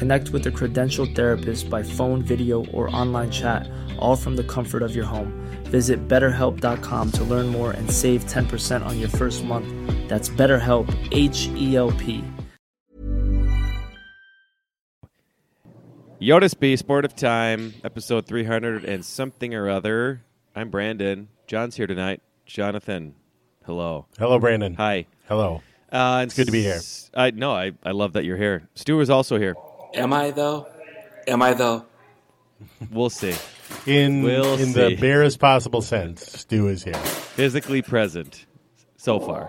Connect with a credentialed therapist by phone, video, or online chat, all from the comfort of your home. Visit betterhelp.com to learn more and save 10% on your first month. That's BetterHelp, H E L P. Yotis B, Sport of Time, episode 300 and something or other. I'm Brandon. John's here tonight. Jonathan, hello. Hello, Brandon. Hi. Hello. Uh, It's good to be here. s- I No, I, I love that you're here. Stu is also here. Am I though? Am I though? We'll see. In We'll in see. the barest possible sense, Stu is here. Physically present so far.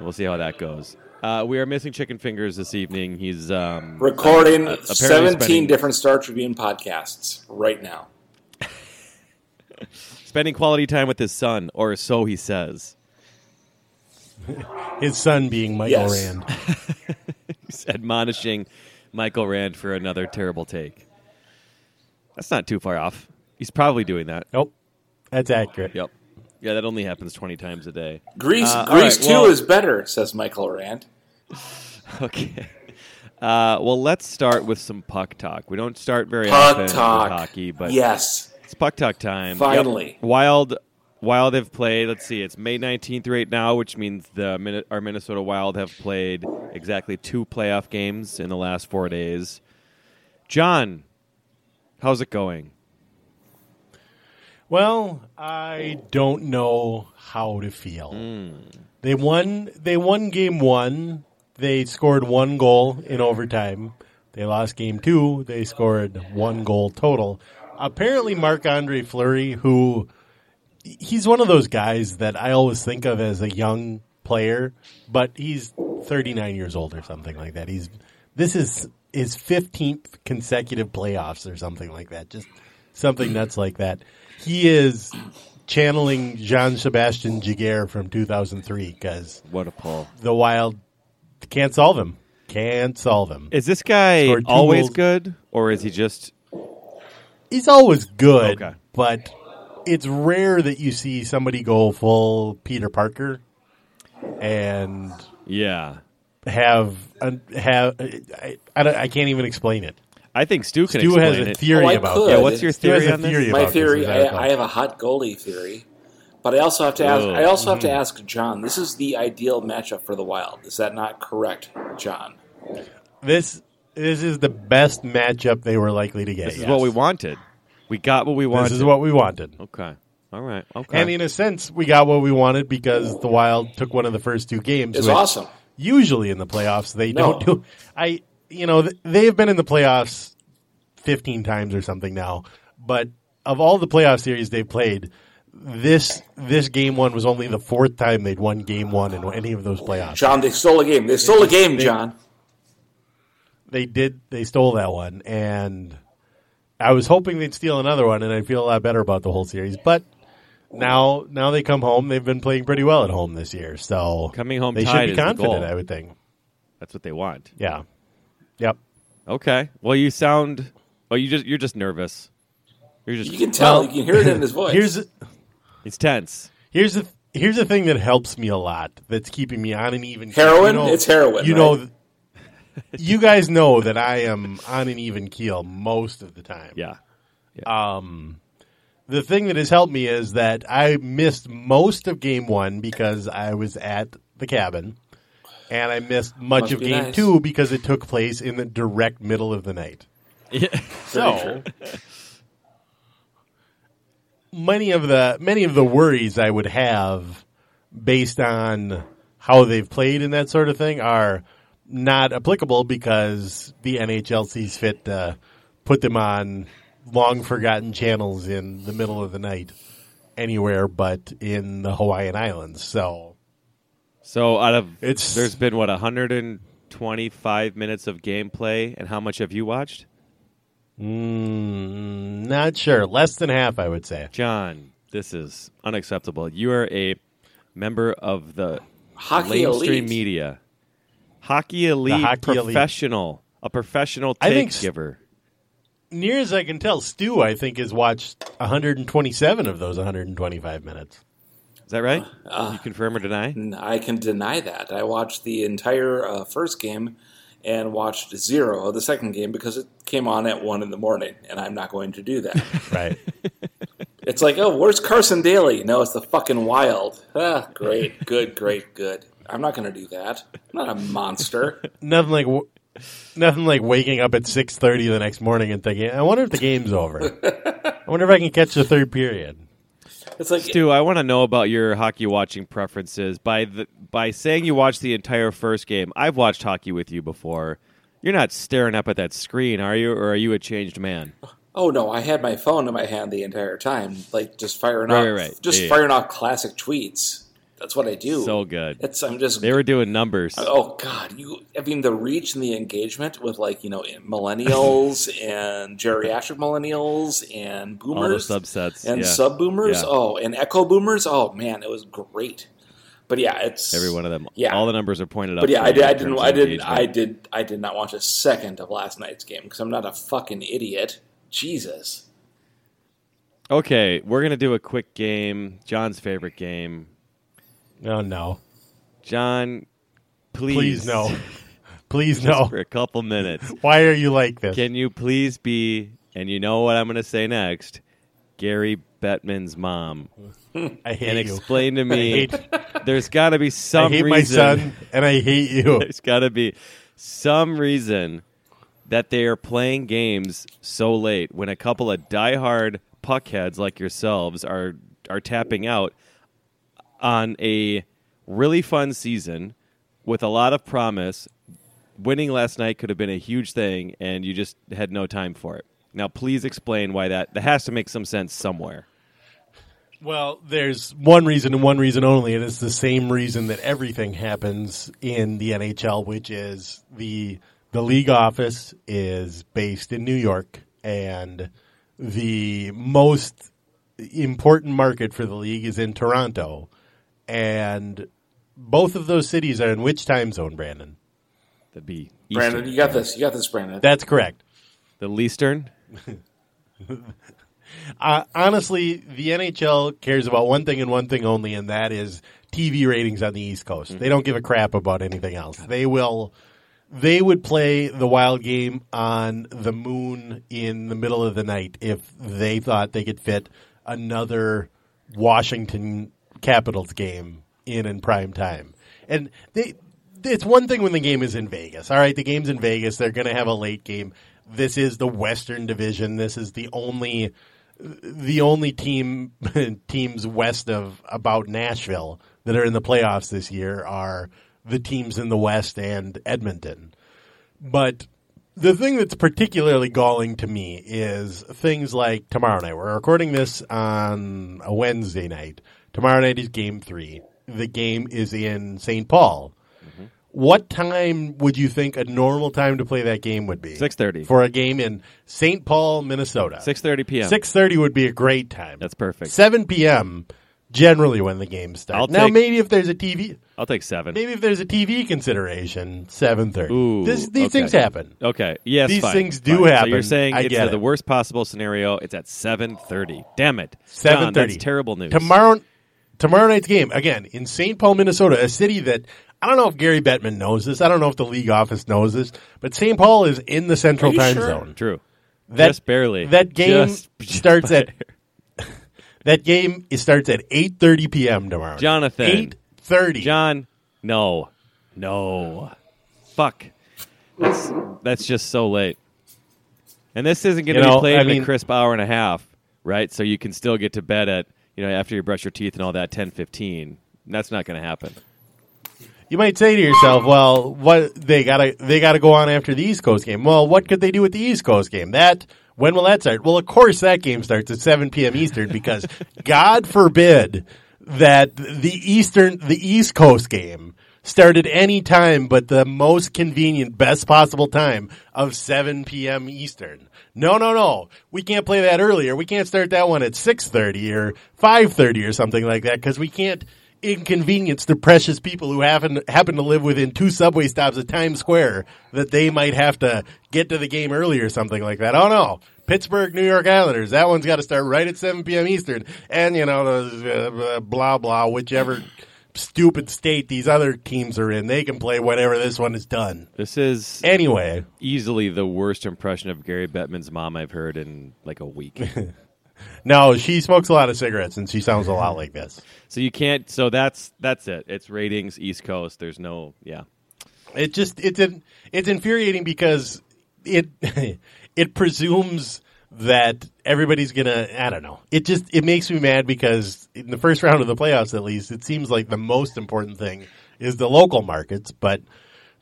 We'll see how that goes. Uh, we are missing Chicken Fingers this evening. He's um, Recording uh, apparently 17 spending- different Star Tribune podcasts right now. spending quality time with his son, or so he says. His son being Michael Yes. Rand. He's admonishing Michael Rand for another terrible take. That's not too far off. He's probably doing that. Nope, that's accurate. Yep. Yeah, that only happens 20 times a day. Grease, Uh, all Grease right, 2 well- is better, says Michael Rand. Okay. Uh, well, let's start with some puck talk. We don't start very Puck often talk. with hockey, but yes. it's puck talk time. Finally. Yep. Wild, Wild have played. Let's see, it's May 19th right now, which means the our Minnesota Wild have played exactly two playoff games in the last four days. John, how's it going? Well, I don't know how to feel. Hmm. They won. They won game one. They scored one goal in overtime. They lost game two. They scored one goal total. Apparently, Marc Andre Fleury, who he's one of those guys that I always think of as a young player, but he's 39 years old or something like that. He's this is his 15th consecutive playoffs or something like that. Just something nuts like that. He is channeling Jean Sebastian Giguere from 2003 because What a pull. the Wild can't solve him. Can't solve him. Is this guy always goals. good, or is he just He's always good, Okay. but it's rare that you see somebody go full Peter Parker and yeah? have have I, I, I can't even explain it. I think Stu can Stu explain has a it. theory Oh, about could. Yeah, what's your Stu has theory a on this? theory My theory, this, I. I have a hot goalie theory. But I also have to ask. Ugh. I also have to Mm-hmm. ask John. This is the ideal matchup for the Wild. Is that not correct, John? this this is the best matchup they were likely to get. This is what we wanted. We got what we wanted. This is what we wanted. Okay. All right. Okay. And in a sense, we got what we wanted because the Wild took one of the first two games. It's awesome. Usually in the playoffs, they No. don't do. I you know they have been in the playoffs fifteen times or something now, but of all the playoff series they've played, this this game one was only the fourth time they'd won game one in any of those playoffs. John, they stole a game. They stole a game, they- John. They did. They stole that one, and I was hoping they'd steal another one, and I'd feel a lot better about the whole series. But now, now they come home. They've been playing pretty well at home this year, so Coming home they tied should be is the confident. goal. I would think. That's what they want. Yeah. Yep. Okay. Well, you sound. Well, you just you're just nervous. You're just. You can tell. Well, you can hear it in his voice. Here's It's tense. here's the here's the thing that helps me a lot. That's keeping me on an even. Heroin? You know- It's heroin, You right? know. Th- You guys know that I am on an even keel most of the time. Yeah. Um, the thing that has helped me is that I missed most of game one because I was at the cabin, and I missed much Must of game nice. two because it took place in the direct middle of the night. Very So many of the many of the worries I would have based on how they've played and that sort of thing are not applicable because the NHL sees fit to put them on long forgotten channels in the middle of the night anywhere but in the Hawaiian Islands. So So out of It's- there's been what 125 minutes of gameplay, and how much have you watched, mm, not sure. Less than half, I would say. John? This is unacceptable. You are a member of the Hockey mainstream elite. media, hockey elite, hockey elite. professional, a professional I take think s- giver. Near as I can tell, Stu, I think, has watched 127 of those 125 minutes. Is that right? Uh, you confirm or deny? I can deny that. I watched the entire uh, first game and watched zero of the second game because it came on at one in the morning, and I'm not going to do that. Right. it's like, oh, where's Carson Daly? No, it's the fucking Wild. Ah, great, good, great, good. I'm not going to do that. I'm not a monster. nothing like w- nothing like waking up at 6:30 the next morning and thinking, "I wonder if the game's over. I wonder if I can catch the third period." It's like Stu, I want to know about your hockey watching preferences. By the by saying you watched the entire first game, I've watched hockey with you before. You're not staring up at that screen, are you, or are you a changed man? Oh no, I had my phone in my hand the entire time, like just firing Right, off, right, right. just Yeah, yeah. firing off classic tweets. That's what I do. So good. It's I'm just They were doing numbers. Oh God, you! I mean, the reach and the engagement with like you know millennials and geriatric millennials and boomers subsets. and yeah. sub boomers. Yeah. Oh, and echo boomers. Oh man, it was great. But yeah, it's Every one of them. Yeah. All the numbers are pointed up. But yeah, I did. I didn't. I did. I did. I did not watch a second of last night's game because I'm not a fucking idiot. Jesus. Okay, we're gonna do a quick game. John's favorite game. Oh no. John, please, Please no. Please no. for a couple minutes. Why are you like this? Can you please be? And you know what I'm gonna say next. Gary Bettman's mom, I hate and you. explain to me. There's got to be some. I hate reason. my son and I hate you. There's got to be some reason that they are playing games so late when a couple of diehard puckheads like yourselves are are tapping out on a really fun season with a lot of promise. Winning last night could have been a huge thing, and you just had no time for it. Now, please explain why that that has to make some sense somewhere. Well, there's one reason and one reason only, and it's the same reason that everything happens in the NHL, which is the the league office is based in New York, and the most important market for the league is in Toronto, and both of those cities are in which time zone, Brandon? That'd be Brandon, you got this. You got this, Brandon. That's correct. the Leastern. Uh, honestly, the NHL cares about one thing and one thing only, and that is TV ratings on the East Coast. They don't give a crap about anything else. They will, they would play the wild game on the moon in the middle of the night if they thought they could fit another Washington Capitals game in in prime time. And they, it's one thing when the game is in Vegas. All right, the game's in Vegas. They're going to have a late game. This is the Western Division. This is the only the only team teams west of about Nashville that are in the playoffs this year are the teams in the West and Edmonton. But the thing that's particularly galling to me is things like tomorrow night. We're recording this on a Wednesday night. Tomorrow night is game three. The game is in St. Paul. What time would you think a normal time to play that game would be? 6:30. For a game in St. Paul, Minnesota. 6:30 p.m. Six thirty would be a great time. That's perfect. Seven p.m. generally when the game starts. I'll now take- maybe if there's a TV, I'll take seven. maybe if there's a TV consideration, seven thirty. These okay. things happen. Okay. Yes. These fine, things do fine. So happen. you're saying I it's the, the it. worst possible scenario. It's at seven thirty. Damn it. seven thirty. That's terrible news. Tomorrow, tomorrow night's game again in St. Paul, Minnesota, a city that I don't know if Gary Bettman knows this. I don't know if the league office knows this, but St. Paul is in the Central Time sure? Zone. True. That- just barely. That game Just- just starts at that game. It starts at eight thirty p.m. tomorrow. Jonathan. eight thirty. John. No. No. Fuck. That's that's just so late. And this isn't going to You be played I in a crisp hour and a half, right? So you can still get to bed at you know after you brush your teeth and all that ten fifteen. That's not going to happen. you might say to yourself, well, what they gotta they gotta go on after the East Coast game. Well, what could they do with the East Coast game? That when will that start? Well, of course that game starts at 7 p.m. Eastern because God forbid that the Eastern the East Coast game started any time but the most convenient, best possible time of 7 p.m. Eastern. No, no, no. We can't play that earlier. We can't start that one at 6:30 or 5:30 or something like that because we can't inconvenience the precious people who happen happen to live within two subway stops of Times Square that they might have to get to the game early or something like that. Oh no. Pittsburgh, New York Islanders. That one's got to start right at 7 p.m. Eastern. And, you know, uh, blah, blah, whichever stupid state these other teams are in, they can play whenever this one is done. This is Anyway, easily the worst impression of Gary Bettman's mom I've heard in like a week. no, she smokes a lot of cigarettes and she sounds a lot like this. so you can't. So that's that's it. It's ratings East Coast. There's no. Yeah. It just it's in, it's infuriating because it it presumes that everybody's gonna I don't know. It just it makes me mad because in the first round of the playoffs at least, it seems like the most important thing is the local markets, but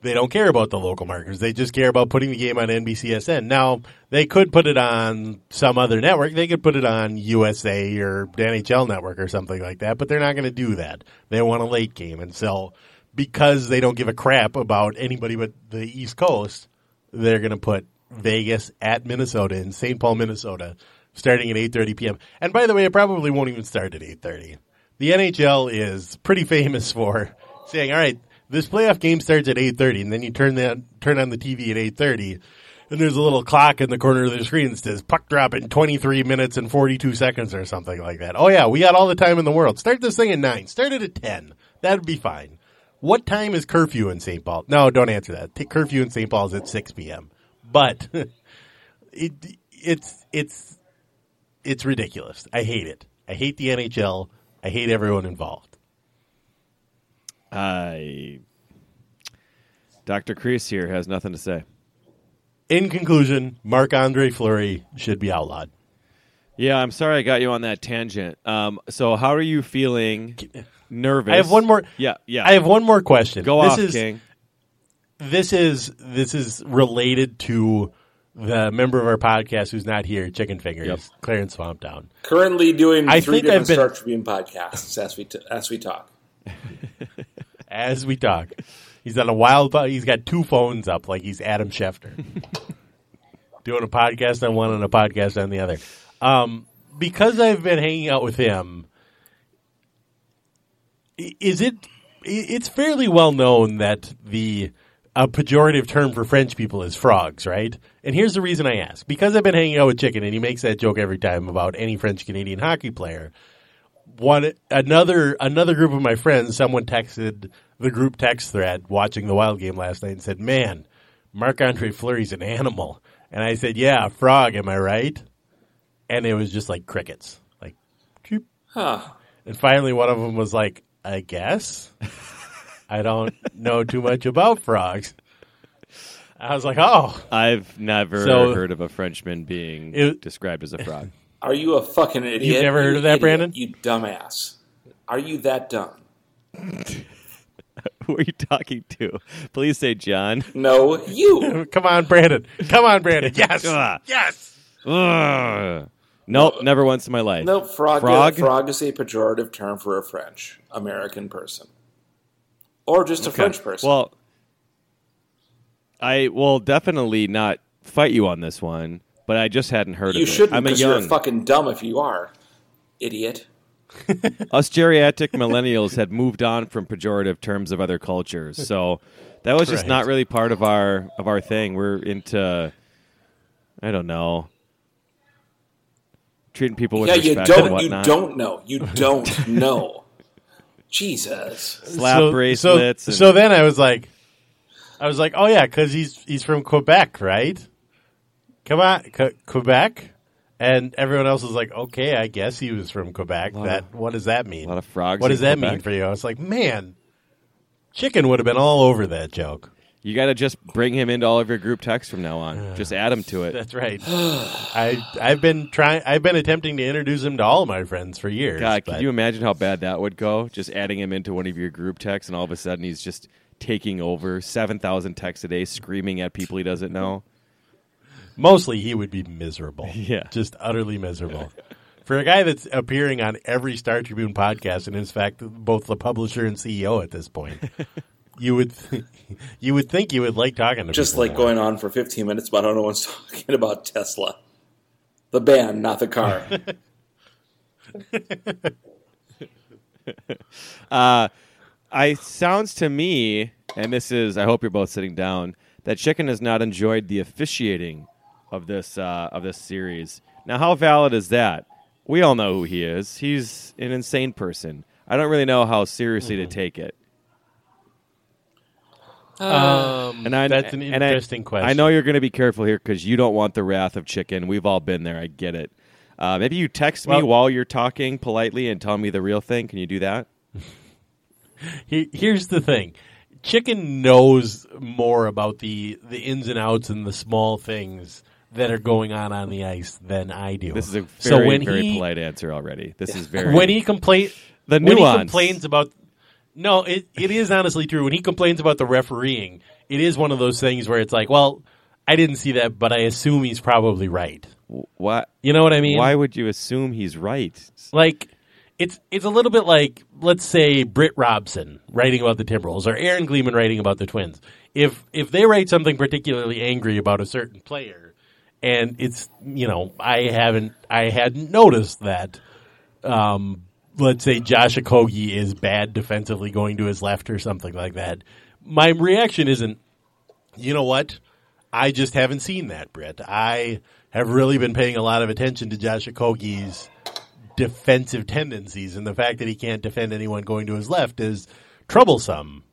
they don't care about the local markets. They just care about putting the game on NBCSN. Now, they could put it on some other network. They could put it on USA or NHL network or something like that, but they're not going to do that. They want a late game. And so, because they don't give a crap about anybody but the East Coast, they're going to put Mm-hmm. Vegas at Minnesota in St. Paul, Minnesota, starting at 8:30 p.m. And by the way, it probably won't even start at 8:30. The NHL is pretty famous for saying, "All right, this playoff game starts at 8:30," and then you turn that turn on the TV at 8:30, and there's a little clock in the corner of the screen that says puck drop in 23 minutes and 42 seconds or something like that. Oh yeah, we got all the time in the world. Start this thing at 9. Start it at 10. That'd be fine. What time is curfew in St. Paul? No, don't answer that. Curfew in St. Paul is at 6 p.m. But it, it's it's it's ridiculous. I hate it. I hate the NHL. I hate everyone involved. I. Dr. Kreese here has nothing to say. In conclusion, Marc Andre Fleury should be outlawed. Yeah, I'm sorry I got you on that tangent. Um, so how are you feeling? Nervous. I have one more. Yeah, yeah. I have one more question. Go this off, is, King. This is this is related to the member of our podcast who's not here, Chicken Fingers, Yep. Clarence Swamptown. Currently doing I three think I've different been- Star Tribune podcasts as we t- as we talk. As we talk, he's on a wild. po- He's got two phones up, like he's Adam Schefter, doing a podcast on one and a podcast on the other. Um, because I've been hanging out with him, is it? It's fairly well known that the a pejorative term for French people is frogs, right? And here's the reason I ask: because I've been hanging out with Chicken, and he makes that joke every time about any French Canadian hockey player one another another group of my friends, someone texted the group text thread watching the Wild game last night and said, "Man, Marc Andre Fleury's an animal." And I said, "Yeah, frog. Am I right?" And it was just like crickets, like. Huh. And finally, one of them was like, "I guess I don't know too much about frogs." I was like, "Oh, I've never So- heard of a Frenchman being It- described as a frog. Are you a fucking idiot? You've never heard You of that, idiot. Brandon? You dumbass. Are you that dumb? Who are you talking to? Please say John. No, you. come on, Brandon! Come on, Brandon! Yes, Ugh. yes." Ugh. Nope, never once in my life. No, frog. Frog? frog is a pejorative term for a French American person, or just a French person. Well, I will definitely not fight you on this one, but I just hadn't heard you of it. You shouldn't I'm a because you're young. fucking dumb if you are, idiot. Us geriatric millennials had moved on from pejorative terms of other cultures, so that was just Right. not really part of our of our thing. We're into, I don't know, treating people with Yeah, you respect and don't. You whatnot. don't know. You don't know. Jesus. slap so, bracelets. So, and- so then I was like, I was like, oh yeah, because he's he's from Quebec, right? Come on, Que- Quebec, and everyone else was like, okay, I guess he was from Quebec. That of- what does that mean? a lot of frogs What does that Quebec. mean for you? I was like, man, chicken would have been all over that joke. You got to just bring him into all of your group texts from now on. Just add him to it. That's right. I I've been trying. I've been attempting to introduce him to all of my friends for years. God, but can you imagine how bad that would go? Just adding him into one of your group texts, and all of a sudden he's just taking over seven thousand texts a day, screaming at people he doesn't know. mostly he would be miserable. Yeah. just utterly miserable. For a guy that's appearing on every Star Tribune podcast, and in fact, both the publisher and CEO at this point, you would you would think you would like talking to Just like more. going on for 15 minutes, but I don't know one's talking about Tesla. The band, not the car. I sounds to me, and this is I hope you're both sitting down, that Chicken has not enjoyed the officiating of this uh, of this series. Now, how valid is that? We all know who he is. He's an insane person. I don't really know how seriously to take it. Um, And I, that's an and I- interesting question. I know you're going to be careful here because you don't want the wrath of chicken. We've all been there. I get it. Uh, maybe you text me while you're talking politely and tell me the real thing. Can you do that? Here's the thing chicken knows more about the the ins and outs and the small things that are going on on the ice than i do This is a very, so when very he, polite answer already. This is very when he complain The when he complains about no it, it is honestly true when he complains about the refereeing it is one of those things where it's like well i didn't see that but i assume he's probably right what? you know what i mean Why would you assume he's right? like it's it's a little bit like let's say Britt Robson writing about the Timberwolves or Aaron Gleeman writing about the Twins. If if they write something particularly angry about a certain player, and it's you know I haven't I hadn't noticed that. Um, let's say Josh Okogie is bad defensively going to his left or something like that. My reaction isn't, you know what? I just haven't seen that, Britt. I have really been paying a lot of attention to Josh Okogie's defensive tendencies, and the fact that he can't defend anyone going to his left is troublesome.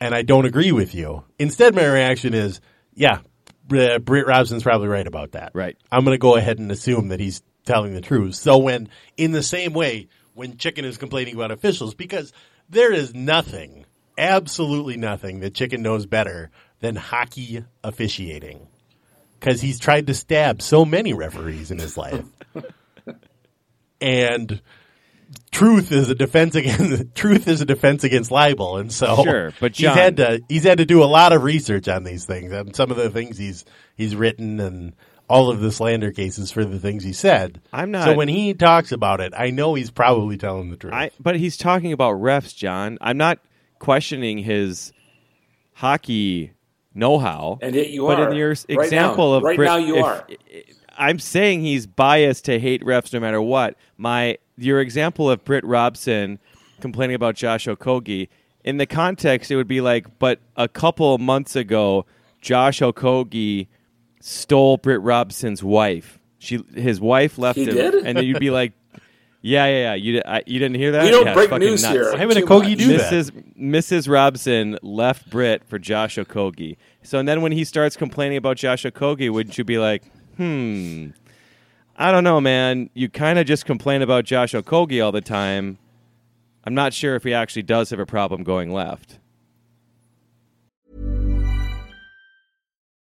And I don't agree with you. Instead, my reaction is, yeah, Br- uh, Britt Robson's probably right about that. Right. I'm going to go ahead and assume that he's telling the truth. So when, in the same way, when Chicken is complaining about officials, because there is nothing, absolutely nothing that Chicken knows better than hockey officiating. Because he's tried to stab so many referees in his life. and truth is a defense against truth is a defense against libel, and so Sure, but he's John- had to he's had to do a lot of research on these things and some of the things he's he's written and all of the slander cases for the things he said. I'm not- So when he talks about it, I know he's probably telling the truth. I, but he's talking about refs, John. I'm not questioning his hockey know-how. And yet you but are. in your s- Right example now. of Right Brit- now you if- are. I'm saying he's biased to hate refs no matter what. My your example of Britt Robson complaining about Josh Okogie in the context, it would be like, but a couple months ago, Josh Okogie stole Britt Robson's wife. She his wife left He him, did? and then you'd be like, yeah, yeah, yeah. You I, you didn't hear that? We don't Yeah, break fucking news nuts. here. Why would Too Okogie much. do that? Mrs. Mrs. Robson left Britt for Josh Okogie. So and then when he starts complaining about Josh Okogie, wouldn't you be like, hmm, I don't know, man. You kind of just complain about Josh Okogie all the time. I'm not sure if he actually does have a problem going left.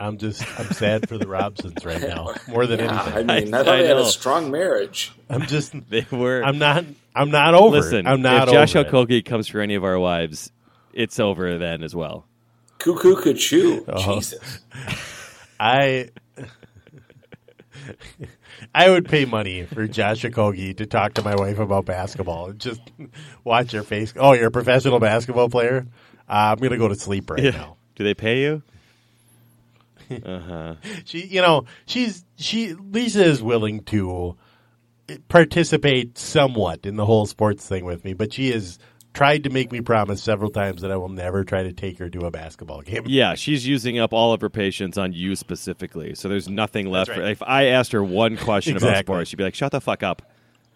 I'm just I'm sad for the Robsons right now more than Yeah, I mean, I, I thought they had know. a strong marriage. I'm just They were. I'm not I'm not over. it. Listen, I'm not if Josh over. Okogie comes for any of our wives, it's over then as well. Cuckoo could chew. Uh-huh. Jesus. I I would pay money for Josh Okogie to talk to my wife about basketball and just watch her face. Oh, you're a professional basketball player. Uh, I'm gonna go to sleep right now. Do they pay you? Uh-huh. She, you know, she's she Lisa is willing to participate somewhat in the whole sports thing with me, but she has tried to make me promise several times that I will never try to take her to a basketball game. Yeah, she's using up all of her patience on you specifically. So there's nothing left. right. For, if I asked her one question about sports, she'd be like, "Shut the fuck up!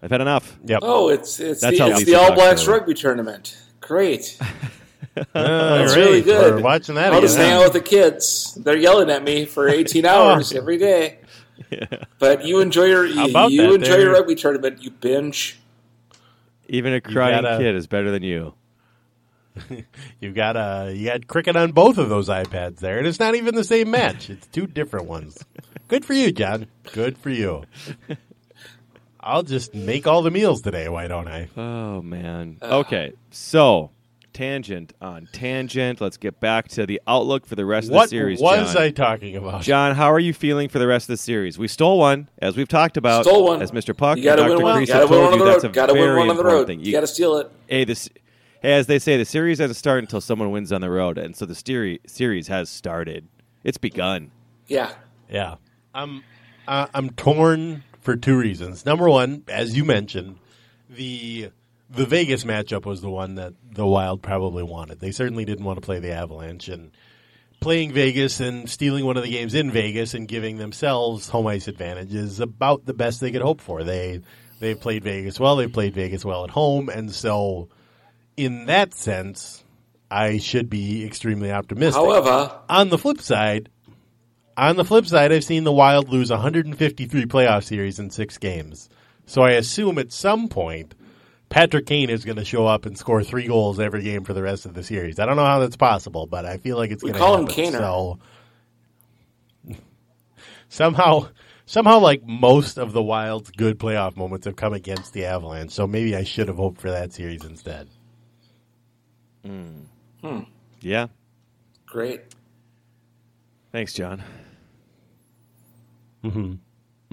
I've had enough." Yep. Oh, it's it's That's the, it's the All Blacks rugby tournament. Great. All That's right, really good. We're watching that I'll again. just hang out with the kids. They're yelling at me for 18 hours every day. But you enjoy your you, you that enjoy there? your rugby tournament. You binge. Even a crying gotta- kid is better than you. You got a you got cricket on both of those iPads there, and it's not even the same match. It's two different ones. Good for you, John. Good for you. I'll just make all the meals today. Why don't I? Oh man. Uh, okay, so tangent on tangent. Let's get back to the outlook for the rest of the series. What was John. I talking about? John, how are you feeling for the rest of the series? We stole one, as we've talked about. Stole one. As Mr. Puck You got to and win Dr. one. Kreese have told you, that's a Got to win very one on the important road. thing. You got to steal it. hey, this, hey, as they say, the series doesn't start until someone wins on the road, and so the steri- series has started. It's begun. Yeah. Yeah, I'm uh, I'm torn for two reasons. Number one, as you mentioned, the the Vegas matchup was the one that the Wild probably wanted. They certainly didn't want to play the Avalanche and playing Vegas and stealing one of the games in Vegas and giving themselves home ice advantage is about the best they could hope for. They they played Vegas well. They played Vegas well at home, and so in that sense, I should be extremely optimistic. However, On the flip side, on the flip side, I've seen the Wild lose 153 playoff series in six games. So I assume at some point, Patrick Kane is going to show up and score three goals every game for the rest of the series. I don't know how that's possible, but I feel like it's going to call him happen. Kaner. So somehow, somehow, like most of the Wild's good playoff moments have come against the Avalanche. So maybe I should have hoped for that series instead. Yeah. great. Thanks, John. Mm-hmm.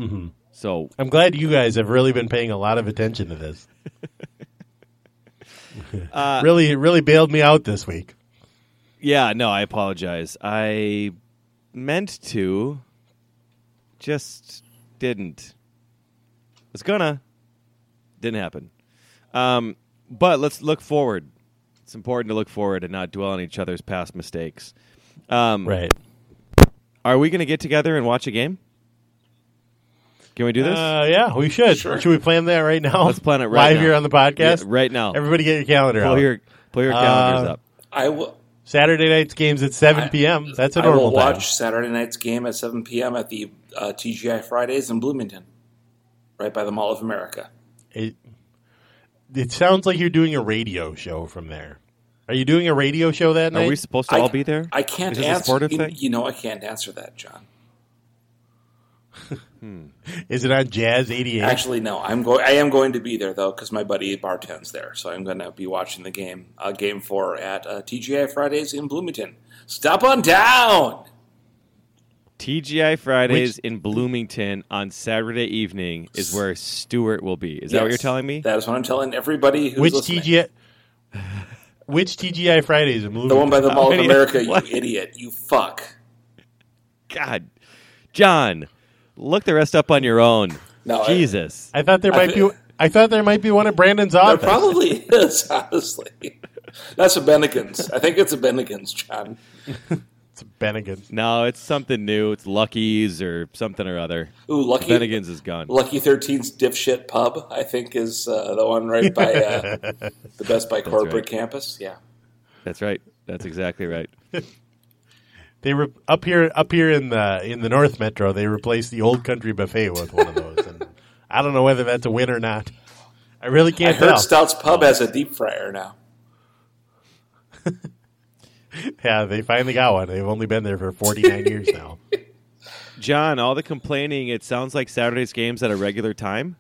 Mm-hmm. So I'm glad you guys have really been paying a lot of attention to this. Uh, really, really bailed me out this week. Yeah, no, I apologize. I meant to, just didn't. Was gonna, didn't happen. Um, but let's look forward. It's important to look forward and not dwell on each other's past mistakes. Um, Right. Are we going to get together and watch a game? Can we do this? Uh, yeah, we should. Sure. Should we plan that right now? Let's plan it right live now. here on the podcast. Yeah, right now. Everybody, get your calendar pull out. your pull your calendars Uh, up. I will. Saturday night's games at seven p.m. That's a I will normal time. watch Saturday night's game at 7 p.m. at the uh, TGI Fridays in Bloomington, right by the Mall of America. It, it sounds like you're doing a radio show from there. Are you doing a radio show that night? Are night? we supposed to I, all be there? I can't Is this a answer. sportive you, thing? you know, I can't answer that, John. Is it on Jazz eighty eight? Actually, no. I'm going. I am going to be there though because my buddy bartends there, so I'm going to be watching the game, uh, game four at uh, TGI Fridays in Bloomington. Stop on down. TGI Fridays Which- in Bloomington on Saturday evening is where Stewart will be. Is that what you're telling me? That is what I'm telling everybody who's Which listening. TGI? Which TGI Fridays in The one by the Mall of America, what? you idiot. You fuck. God, John, look the rest up on your own. No, Jesus. I thought there might thi- be. I thought there might be one at Brandon's There probably is, honestly. That's a Bennigan's. I think it's a Bennigan's, John. It's a Bennigan's. no, it's something new. It's Lucky's or something or other. Ooh, Lucky Bennigan's is gone. Lucky 13's Dipshit Pub, I think, is uh, the one right by uh, the Best Buy corporate right. campus. Yeah. That's right. That's exactly right. They were up here, up here in the in the North Metro. They replaced the Old Country Buffet with one of those, and I don't know whether that's a win or not. I really can't heard tell. Stout's Pub has a deep fryer now. Yeah, they finally got one. They've only been there for 49 years now. John, all the complaining. It sounds like Saturday's games at a regular time.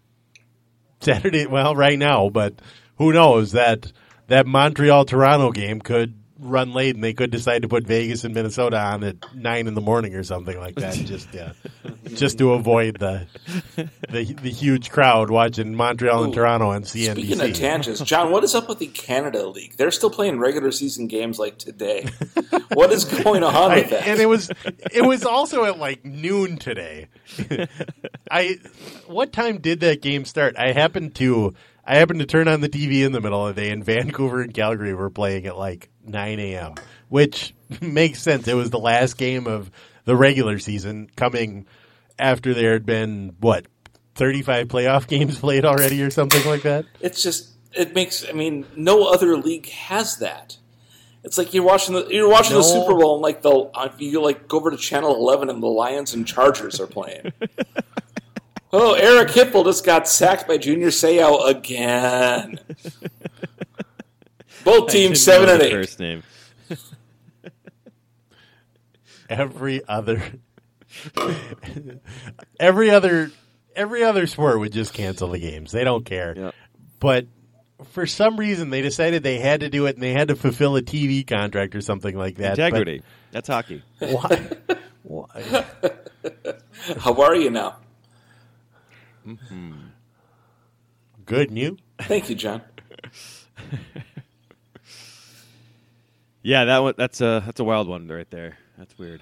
Saturday, well, right now, but who knows that that Montreal Toronto game could run late and they could decide to put Vegas and Minnesota on at nine in the morning or something like that. just yeah, just to avoid the the, the huge crowd watching Montreal and Ooh. Toronto on CNBC. Speaking of tangents, John, what is up with the Canada League? They're still playing regular season games like today. what is going on I- with that? and it was it was also at like noon today. I what time did that game start? I happened to I happened to turn on the TV in the middle of the day, and Vancouver and Calgary were playing at like nine a.m., which makes sense. It was the last game of the regular season, coming after there had been what thirty five playoff games played already, or something like that. it's just it makes. I mean, no other league has that. It's like you're watching the you're watching the Super Bowl and like the uh, you like go over to Channel Eleven and the Lions and Chargers are playing. oh, Eric Hipple just got sacked by Junior Seau again. Both teams seven and eight. First name. every other every other every other sport would just cancel the games. They don't care. Yep. But for some reason they decided they had to do it and they had to fulfill a TV contract or something like that. But Integrity. That's hockey. Why? why? How are you now? Mm-hmm. Good and you? Thank you, John. Yeah, that one. That's a that's a wild one right there. That's weird.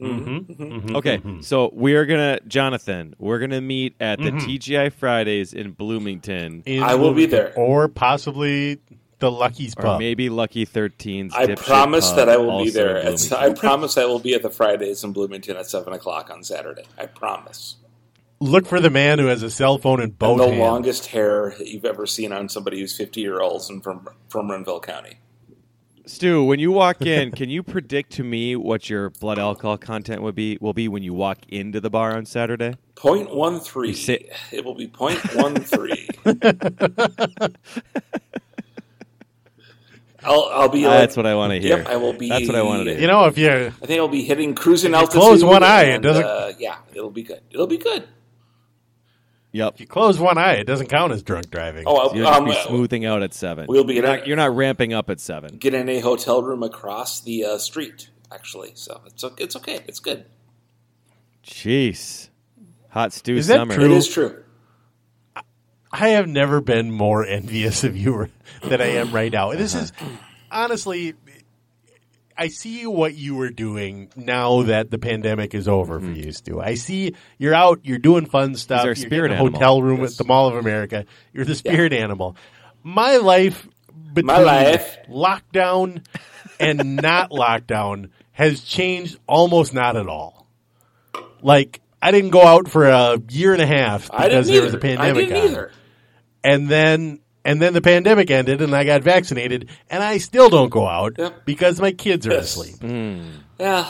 Mm-hmm. mm-hmm. mm-hmm. mm-hmm. Okay, so we're gonna Jonathan. We're gonna meet at the TGI Fridays in Bloomington, In I will be there. Or possibly the Lucky's or maybe Lucky 13's. I promise Pub, that I will be there. At, I promise I will be at the Fridays in Bloomington at seven o'clock on Saturday. I promise. Look for the man who has a cell phone in both And the hands. longest hair that you've ever seen on somebody who's fifty year olds and from from Renville County. Stu, when you walk in, can you predict to me what your blood alcohol content would be? Will be when you walk into the bar on Saturday. Point one three. say- It will be point one three. I'll I'll be. like, That's what I want to hear. Yep, I will be. That's what I wanted to hear. You know, if you I think I'll be hitting cruising altitude. close one eye, it and, doesn't- Uh, yeah, it'll be good. It'll be good. Yep. if you close one eye, it doesn't count as drunk driving. Oh, You'll um, be smoothing out at seven. we'll be You're in not, a- you're not ramping up at seven. get in a hotel room across the uh, street. Actually, so it's o- it's okay. It's good. Jeez, hot stew Is that summer. true? It is true. I have never been more envious of you than I am right now. This is honestly, I see what you were doing now that the pandemic is over for mm-hmm. you, Stu. I see you're out, you're doing fun stuff. our you're spirit getting a animal. hotel room at the Mall of America. You're the spirit animal. My life between life. lockdown and not lockdown has changed almost not at all. Like I didn't go out for a year and a half I because didn't there was a pandemic I didn't on either. and then and then the pandemic ended and I got vaccinated and I still don't go out Yep. because my kids are Yes. asleep. Yeah,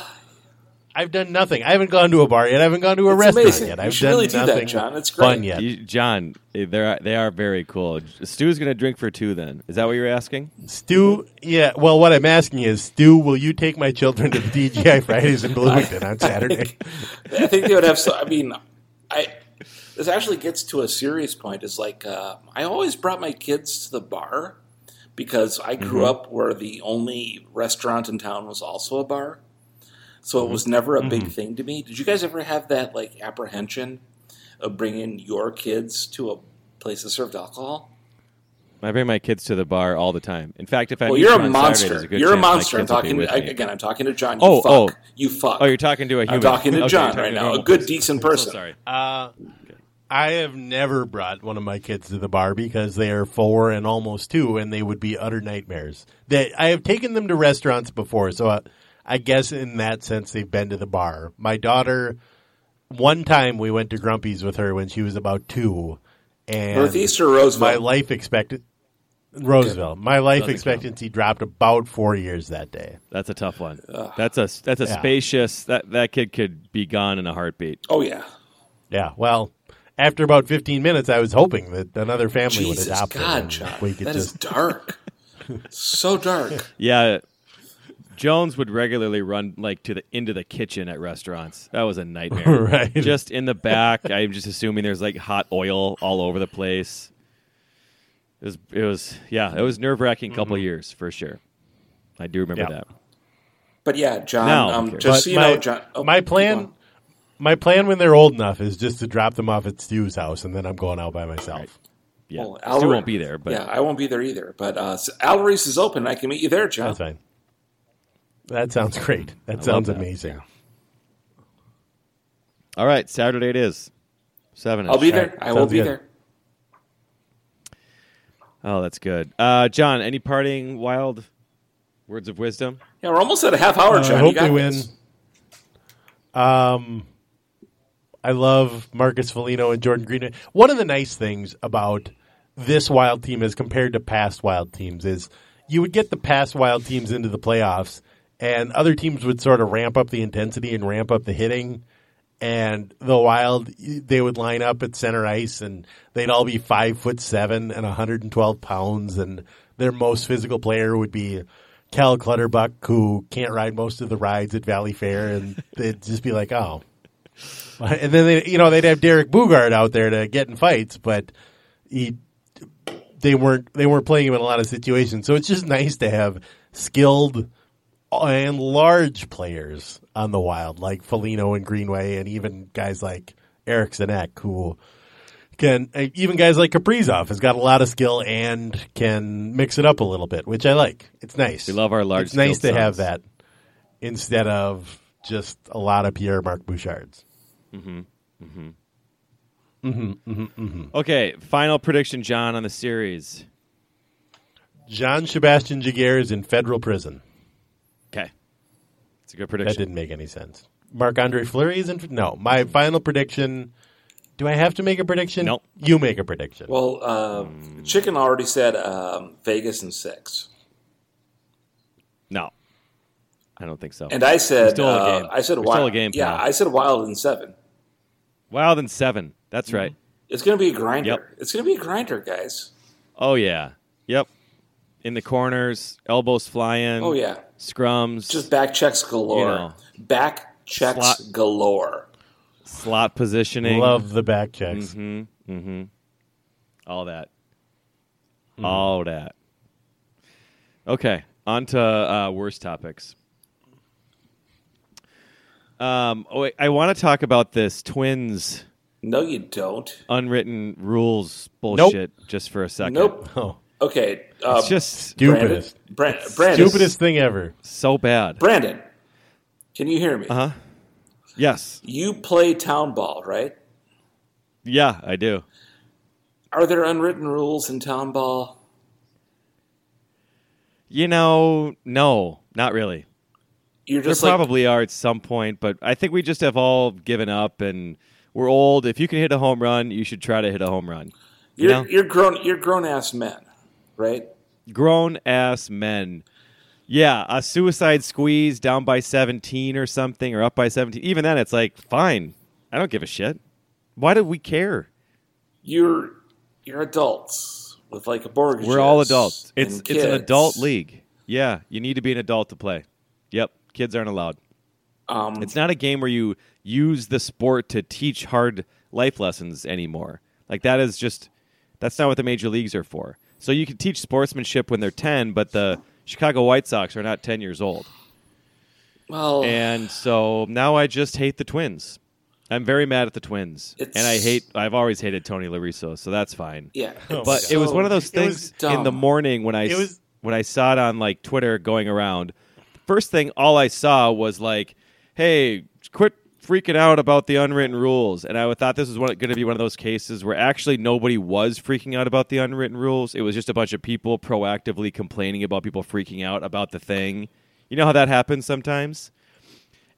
I've done nothing. I haven't gone to a bar yet. I haven't gone to a It's restaurant amazing. yet. I've should done really do that, nothing John. It's fun yet. You, John, eh, they're they are very cool. Stu's going to drink for two. Then is that what you're asking? Stu, yeah. Well, what I'm asking is, Stu, will you take my children to the TGI Fridays in Bloomington on Saturday? I think they would have. So, I mean, I this actually gets to a serious point. Is like uh, I always brought my kids to the bar because I grew Mm-hmm. up where the only restaurant in town was also a bar, so Mm-hmm. it was never a big thing to me. Did you guys ever have that like apprehension of bringing your kids to a place that served alcohol? I bring my kids to the bar all the time. In fact, if I Well, you're a on Saturday, monster. a You're a monster. I'm kids will be talking with I, again. I'm talking to John. You Oh, fuck. oh. you fuck. Oh, you're talking to a human. I'm talking to Okay, John talking right to now. normal A good, person. decent So person. sorry. I have never brought one of my kids to the bar because they are four and almost two, and they would be utter nightmares. They, I have taken them to restaurants before, so I, I guess in that sense they've been to the bar. My daughter, one time we went to Grumpy's with her when she was about two, and Northeast or Roseville? my life expected Roseville. My life Doesn't expectancy dropped about four years that day. That's a tough one. That's a that's a Yeah. spacious. That that kid could be gone in a heartbeat. oh yeah. Yeah, well. After about 15 minutes, I was hoping that another family would Jesus adopt God. John, we could that is just dark. so dark. Yeah, Jones would regularly run like to the into the kitchen at restaurants. That was a nightmare. Right. Just in the back. I'm just assuming there's like hot oil all over the place. It was it was yeah, it was nerve wracking couple years for sure. I do remember Mm-hmm. Yeah. that. But yeah, John. Now um, just so you my, know, John. oh, my plan, going. My plan when they're old enough is just to drop them off at Stu's house, and then I'm going out by myself. Yeah. Well, Stu won't be there, but yeah, I won't be there either. But uh, Alvarez is open. I can meet you there, John. That's fine. That sounds great. That love sounds that. amazing. all right, Saturday it is. Seven. I'll be there. I will be good. there. Oh, that's good. Uh, John, any parting wild words of wisdom? Yeah, we're almost at a half hour, Uh, John. I You got they win. this. Um, I love Marcus Foligno and Jordan Greenway. One of the nice things about this Wild team as compared to past Wild teams is you would get the past Wild teams into the playoffs, and other teams would sort of ramp up the intensity and ramp up the hitting. And the Wild, they would line up at center ice, and they'd all be five foot seven and 112 pounds, and their most physical player would be Cal Clutterbuck, who can't ride most of the rides at Valleyfair, and they'd just be like, oh. And then they, you know, they'd have Derek Boogaard out there to get in fights, but he, they weren't, they weren't playing him in a lot of situations. So it's just nice to have skilled and large players on the Wild, like Foligno and Greenway, and even guys like Eric Sinek, who can even guys like Kaprizov has got a lot of skill and can mix it up a little bit, which I like. It's nice. We love our large It's nice to skilled have that instead of just a lot of Pierre Marc Bouchards. Mm-hmm. Mm-hmm. Mm-hmm. Okay, final prediction, John, on the series. John Sebastian Jaguar is in federal prison. Okay, it's a good prediction. That didn't make any sense. Marc Andre Fleury is in. No, my final prediction. Do I have to make a prediction? Nope. You make a prediction. Well, uh, mm. Chicken already said um, Vegas and six, No, I don't think so. and I said still a uh, game. I said We're wild. still a game, yeah, pal. I said Wild in seven. Wild and seven. That's right. It's going to be a grinder. Yep. It's going to be a grinder, guys. Oh yeah. Yep. In the corners, elbows flying. Oh yeah, Scrums. just back checks galore. You know. back checks Slot- galore. slot positioning. Love the back checks. Mm-hmm. Mm-hmm. All that. Hmm. All that. Okay. On to uh, worst topics. Um, oh, I want to talk about this twins No, you don't. unwritten rules bullshit just for a second. Nope. Oh, Okay. Uh, It's just stupidest, Brandon, Bra- Brandon, stupidest thing ever. so bad. Brandon, can you hear me? Uh huh. Yes. You play town ball, right? Yeah, I do. Are there unwritten rules in town ball? You know, no, not really. You're There just like probably are at some point, but I think we just have all given up and we're old. If you can hit a home run, you should try to hit a home run. You you're, know? you're grown. You're grown ass men, right? Grown ass men. Yeah, a suicide squeeze down by 17 or something, or up by 17. Even then, it's like, fine. I don't give a shit. Why do we care? You're you're adults with like a mortgage. We're all adults. It's it's an adult league. Yeah, you need to be an adult to play. Yep, kids aren't allowed. Um, It's not a game where you use the sport to teach hard life lessons anymore. Like that is just that's not what the major leagues are for. So you can teach sportsmanship when they're 10, but the Chicago White Sox are not 10 years old. well, And so now I just hate the Twins. I'm very mad at the Twins. And I hate I've always hated Tony La Russa, so that's fine. yeah. But it was one of those things in the morning when I was- when I saw it on like Twitter going around. First thing, all I saw was like, "Hey, quit freaking out about the unwritten rules." And I thought this was going to be one of those cases where actually nobody was freaking out about the unwritten rules. It was just a bunch of people proactively complaining about people freaking out about the thing. You know how that happens sometimes.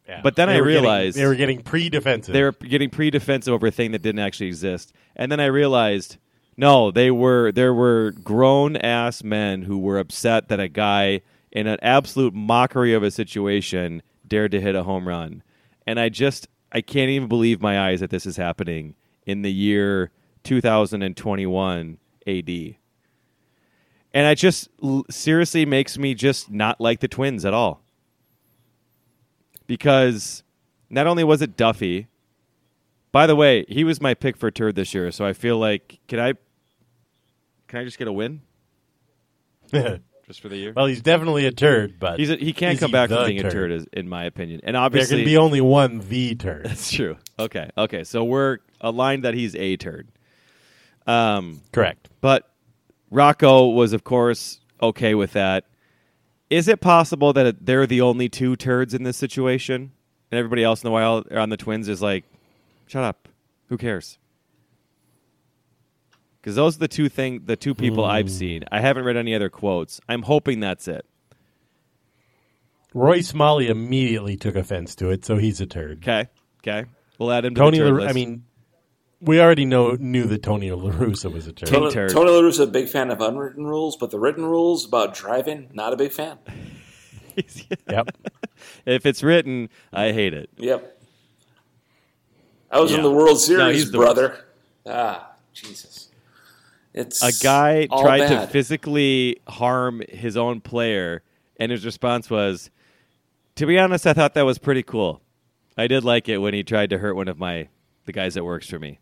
Yeah. But then They I were getting- realized- they were getting pre-defensive. They were getting pre-defensive over a thing that didn't actually exist. And then I realized, no, they were there were grown ass men who were upset that a guy in an absolute mockery of a situation dared to hit a home run. And I just I can't even believe my eyes that this is happening in the year 2021 AD. And it just seriously makes me just not like the Twins at all. because not only was it Duffey. By the way, he was my pick for turd this year, so I feel like can I can I just get a win just for the year? well, he's definitely a turd, but He's a, he can't is come he back the from being a turd? turd, as- in my opinion. And obviously, There obviously, can be only one the turd. that's true. Okay, okay, so we're aligned that he's a turd. Um, Correct. but Rocco was, of course, okay with that. Is it possible that they're the only two turds in this situation, and everybody else in the wild on the Twins is like, "Shut up, who cares?" Because those are the two thing, the two people I've seen. I haven't read any other quotes. I'm hoping that's it. Roy Smalley immediately took offense to it, so he's a turd. Okay, okay, we'll add him to Tony, the turd La- list. I mean, we already know knew that Tony La Russa was a turd. Tony, turd. Tony La Russa, a big fan of unwritten rules, but the written rules about driving, not a big fan. Yep. if it's written, I hate it. Yep. I was in the World Series, he's the brother. Ah, Jesus. It's a guy all tried to physically harm his own player, and his response was, "To be honest, I thought that was pretty cool. I did like it when he tried to hurt one of my the guys that works for me.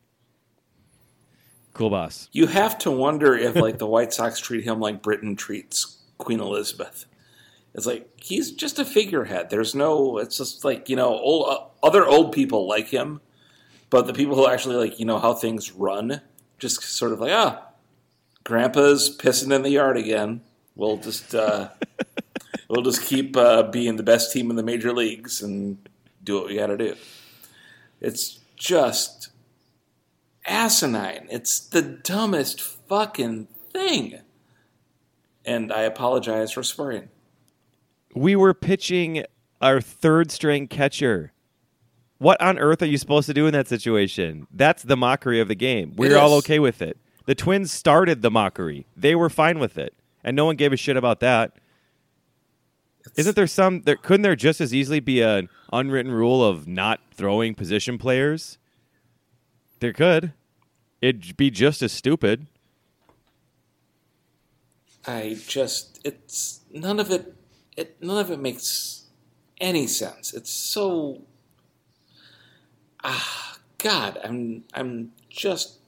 Cool boss. You have to wonder if, like, the White Sox treat him like Britain treats Queen Elizabeth. It's like he's just a figurehead. There's no. It's just like you know, old uh, other old people like him, but the people who actually like you know how things run, just sort of like ah, Grandpa's pissing in the yard again. We'll just uh, we'll just keep uh, being the best team in the major leagues and do what we got to do. It's just asinine. It's the dumbest fucking thing. And I apologize for swearing. We were pitching our third string catcher. What on earth are you supposed to do in that situation? That's the mockery of the game. We're all okay with it. The Twins started the mockery. They were fine with it, and no one gave a shit about that. Isn't there some? There couldn't there just as easily be an unwritten rule of not throwing position players? There could. It'd be just as stupid. I just it's none of it it none of it makes any sense. It's so ah God, I'm I'm just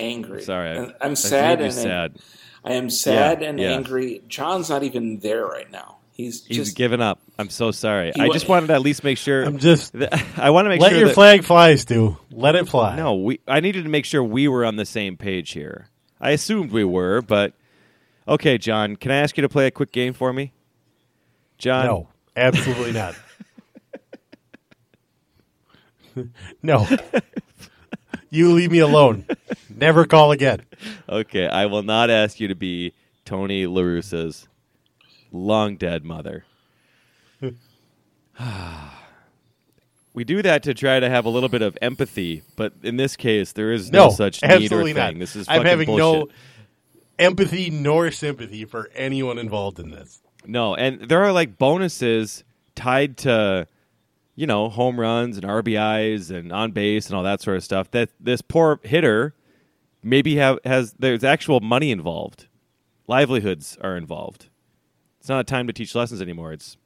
angry. Sorry, I, I'm sad and sad. I am sad Yeah, and yeah. angry. John's not even there right now. He's, He's just given up. I'm so sorry. He I just wanted to at least make sure. I'm just that- I want to make let sure your that, flag fly, Stu. Let it fly. No, we. I needed to make sure we were on the same page here. I assumed we were, but okay, John. Can I ask you to play a quick game for me, John? no, absolutely not. no, you leave me alone. Never call again. Okay, I will not ask you to be Tony La Russa's long dead mother. we do that to try to have a little bit of empathy, but in this case, there is no, No, such need or thing. not. This is I'm having bullshit. no empathy nor sympathy for anyone involved in this. No, and there are like bonuses tied to, you know, home runs and RBIs and on base and all that sort of stuff. That this poor hitter maybe have has there's actual money involved, livelihoods are involved. It's not a time to teach lessons anymore. It's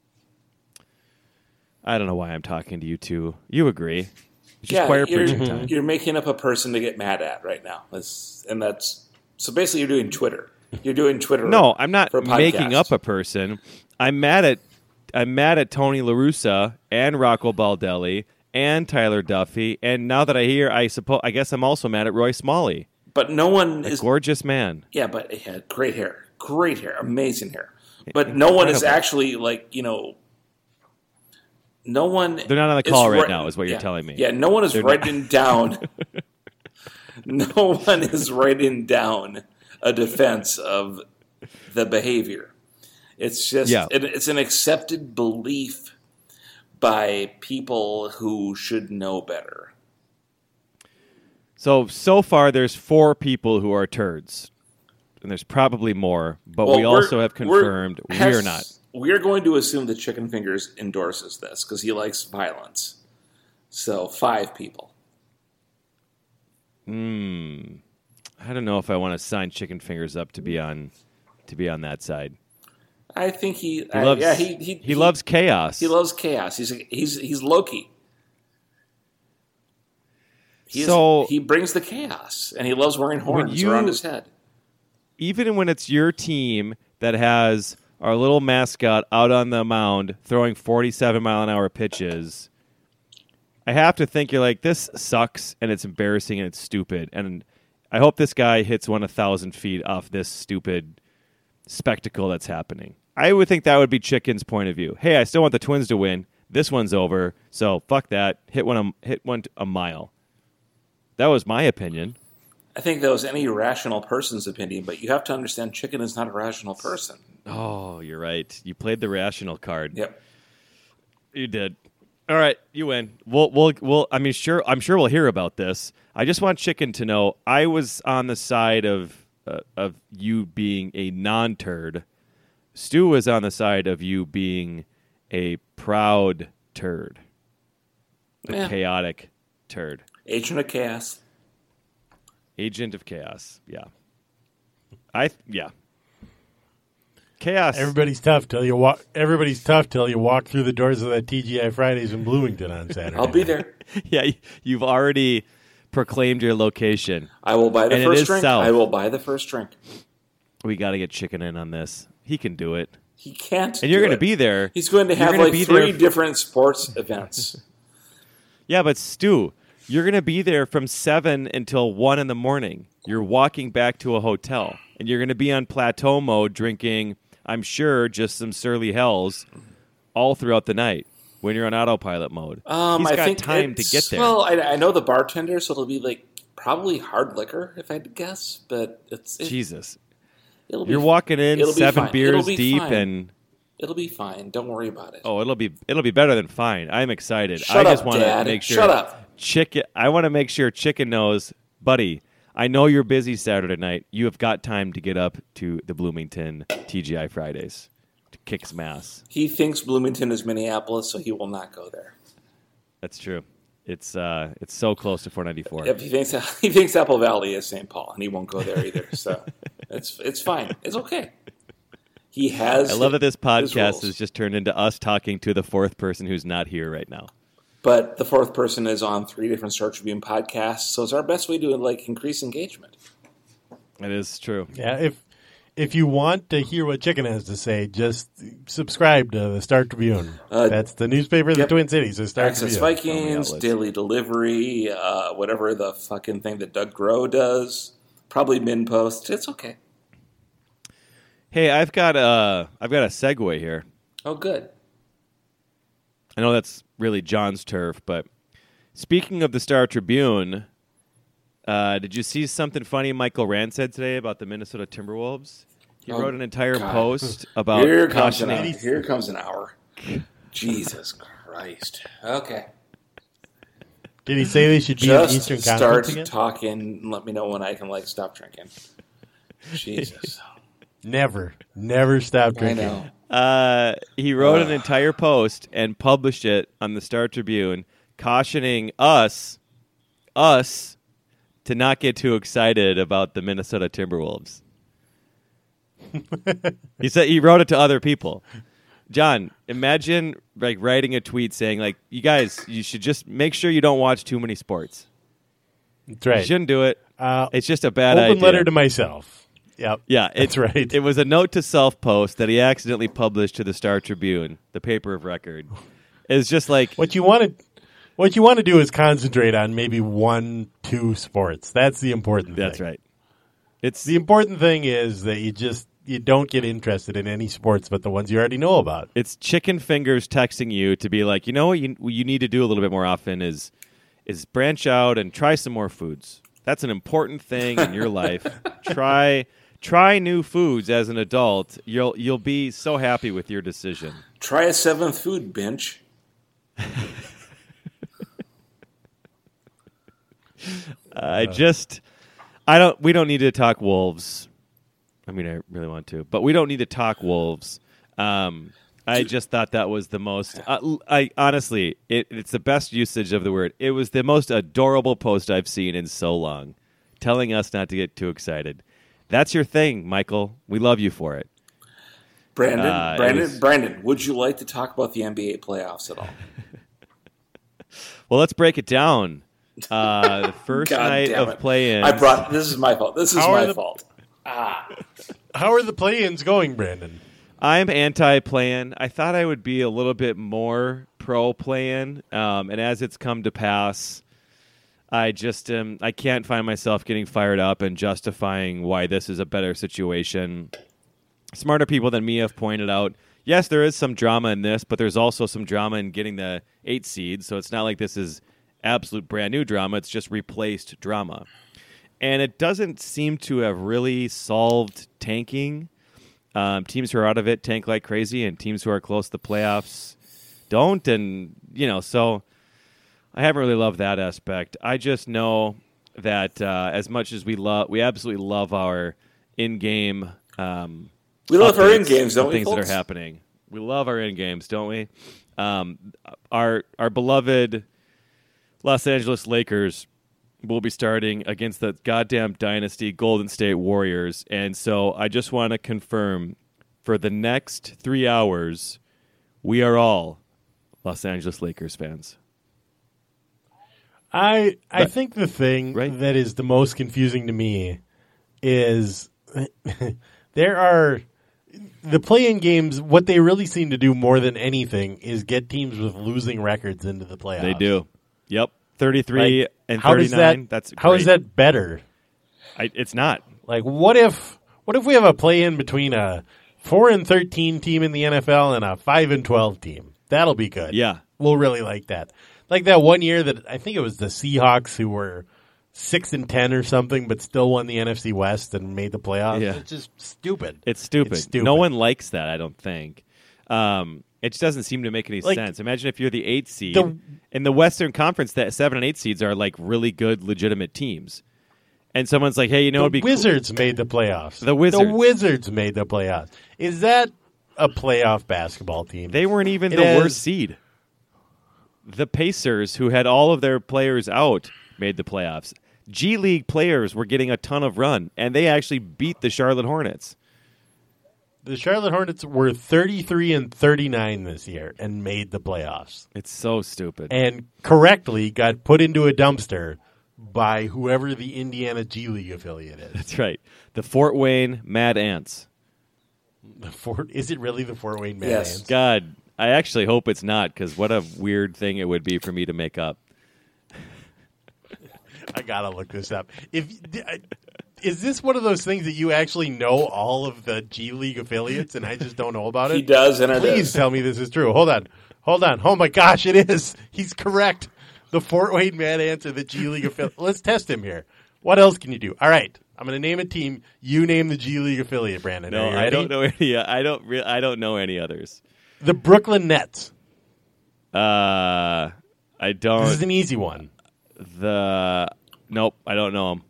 I don't know why I'm talking to you two. You agree? It's just choir you're, preaching time. you're making up a person to get mad at right now. That's, and that's so basically you're doing Twitter. You're doing Twitter. No, I'm not making up a person. I'm mad at I'm mad at Tony La Russa and Rocco Baldelli and Tyler Duffey. And now that I hear I suppose I guess I'm also mad at Roy Smalley. But no one A is. gorgeous man. Yeah, but he had great hair, great hair, amazing hair. But no one is actually like you know. No one. They're not on the call right now, is what you're telling me. Yeah, no one is They're not- writing down. no one is writing down a defense of the behavior. It's just Yeah. it, it's an accepted belief by people who should know better. So so far there's four people who are turds. And there's probably more, but Well, we also have we're- confirmed we are not. We're going to assume that Chicken Fingers endorses this because he likes violence. So five people. Hmm. I don't know if I want to sign chicken fingers up to be on to be on that side. I think he. He I- loves. yeah, he he, he loves chaos. He loves chaos. He's he's he's Loki. He is- So- he brings the chaos, and he loves wearing horns you- around his head. even when it's your team that has our little mascot out on the mound throwing 47 mile an hour pitches, I have to think you're like, this sucks and it's embarrassing and it's stupid. And I hope this guy hits one a thousand feet off this stupid spectacle that's happening. I would think that would be Chicken's point of view. Hey, I still want the Twins to win. This one's over, so fuck that. Hit one, a, hit one a mile. That was my opinion. I think that was any rational person's opinion, but you have to understand, Chicken is not a rational person. Oh, you're right. You played the rational card. Yep. You did. All right, you win. We'll, we'll, we'll. I mean, sure. I'm sure we'll hear about this. I just want Chicken to know I was on the side of uh, of you being a non-turd. Stu was on the side of you being a proud turd, a Yeah. chaotic turd, Agent of Chaos. agent of chaos. Yeah. I yeah. Chaos. Everybody's tough till you walk. Everybody's tough till you walk through the doors of that TGI Fridays in Bloomington on Saturday. I'll be there. yeah, you've already proclaimed your location. I will buy the And first drink. south. I will buy the first drink. We got to get chicken in on this. He can do it. He can't. And you're going to be there. He's going to have like three there- different sports events. Yeah, but Stu, you're going to be there from 7 until 1 in the morning. You're walking back to a hotel. And you're going to be on plateau mode drinking, I'm sure, just some surly hells all throughout the night when you're on autopilot mode. Um, He's I got think time to get there. Well, I, I know the bartender, so it'll be like probably hard liquor if I had to guess. But it's it, Jesus. It'll be, You're walking in seven fine. beers deep fine. and it'll be fine. Don't worry about it. Oh, it'll be it'll be better than fine. I'm excited. Shut I just up, want to make sure Shut up. Chicken I want to make sure Chicken knows, buddy. I know you're busy Saturday night. You have got time to get up to the Bloomington TGI Fridays to kick some ass. He thinks Bloomington is Minneapolis, so he will not go there. That's true. It's uh it's so close to 494. If he thinks he thinks Apple Valley is St. Paul, and he won't go there either. So it's it's fine. It's okay. He has. I love that this podcast rules. has just turned into us talking to the fourth person who's not here right now. But the fourth person is on three different Star Tribune podcasts, so it's our best way to like increase engagement. It is true. Yeah, if if you want to hear what Chicken has to say, just subscribe to the Star Tribune. Uh, That's the newspaper of yep. the Twin Cities. The Star Access Tribune. Vikings, outlets. Daily Delivery, uh, whatever the fucking thing that Doug Groh does. Probably MinnPost. It's okay. Hey, I've got a I've got a segue here. Oh, good. I know that's really John's turf, but speaking of the Star Tribune, uh, did you see something funny Michael Rand said today about the Minnesota Timberwolves? He Oh, wrote an entire God. post about Here comes an hour. Here comes an hour. Jesus Christ. Okay. Did he say they should be in Just Eastern start Conference again? talking and let me know when I can like stop drinking. Jesus. Never, never stop I drinking. know. Uh, he wrote an entire post and published it on the Star Tribune, cautioning us, us, to not get too excited about the Minnesota Timberwolves. he said he wrote it to other people. John, imagine like writing a tweet saying like, "You guys, you should just make sure you don't watch too many sports. That's You right. shouldn't do it. Uh, It's just a bad open idea." letter to myself. Yep. Yeah, that's right. It was a note to self post that he accidentally published to the Star Tribune, the paper of record. It's just like what you want to, what you want to do is concentrate on maybe one, two sports. That's the important. Thing. That's thing. right. It's The important thing is that you just you don't get interested in any sports but the ones you already know about. it's chicken fingers texting you to be like, you know what you what you need to do a little bit more often is is branch out and try some more foods. That's an important thing in your life. try try new foods as an adult. You'll you'll be so happy with your decision. Try a seventh food bench. I just I don't we don't need to talk wolves. I mean I really want to, but we don't need to talk wolves. Um I just thought that was the most uh, I honestly it, it's the best usage of the word. It was the most adorable post I've seen in so long telling us not to get too excited. That's your thing, Michael. We love you for it. Brandon, Uh, it Brandon, was- Brandon, would you like to talk about the NBA playoffs at all? Well, let's break it down. Uh, the first night of it. play-in. I brought this is my fault. This is How my the- fault. How are the play-ins going, Brandon? I'm anti play-in. I thought I would be a little bit more pro play-in, um, and as it's come to pass, I just um, I can't find myself getting fired up and justifying why this is a better situation. Smarter people than me have pointed out. Yes, there is some drama in this, but there's also some drama in getting the eight seed. So it's not like this is absolute brand new drama. It's just replaced drama, and it doesn't seem to have really solved tanking. Um, teams who are out of it tank like crazy, and teams who are close to the playoffs don't. And you know, so I haven't really loved that aspect. I just know that uh, as much as we love, we absolutely love our in-game. Um, We love our updates in games, don't of we? Things that are happening. We love our in games, don't we? Um, our our beloved Los Angeles Lakers will be starting against the goddamn dynasty Golden State Warriors, and so I just want to confirm for the next three hours, we are all Los Angeles Lakers fans. I I But- think the thing Right. that is the most confusing to me is there are the play-in games. What they really seem to do more than anything is get teams with losing records into the playoffs. They do. Yep, thirty-three Like, and how thirty-nine. that? That's how is that better? I, it's not. Like, what if what if we have a play-in between a four and thirteen team in the NFL and a five and twelve team? That'll be good. Yeah. we'll really like that. Like that one year that I think it was the Seahawks who were six and ten or something, but still won the NFC West and made the playoffs. Yeah. It's just stupid. It's stupid. It's stupid. No one likes that. I don't think. Um, it just doesn't seem to make any Like, sense. Imagine if you're the eight seed the- in the Western Conference. That seven and eight seeds are like really good, legitimate teams, and someone's like, "Hey, you know, the it'd be cool- Wizards made the playoffs. The Wizards. The Wizards made the playoffs. Is that a playoff basketball team? They weren't even It the has- worst seed. The Pacers, who had all of their players out, made the playoffs. G League players were getting a ton of run, and they actually beat the Charlotte Hornets. the Charlotte Hornets were thirty three and thirty nine this year and made the playoffs. It's so stupid. and correctly got put into a dumpster by whoever the Indiana G League affiliate is. That's right. The Fort Wayne Mad Ants. The Fort is it really the Fort Wayne Mad Yes. Ants? God, I actually hope it's not because what a weird thing it would be for me to make up. I gotta look this up. If is this one of those things that you actually know all of the G League affiliates and I just don't know about it? He does, and it Please is. tell me this is true. Hold on, hold on. Oh my gosh, it is. He's correct. The Fort Wayne Mad Ants are the G League affiliate. Let's test him here. What else can you do? All right, I'm going to name a team. You name the G League affiliate, Brandon. No, I don't know any. I don't. Re- I don't know any others. The Brooklyn Nets. Uh, I don't. This is an easy one. The nope. I don't know them.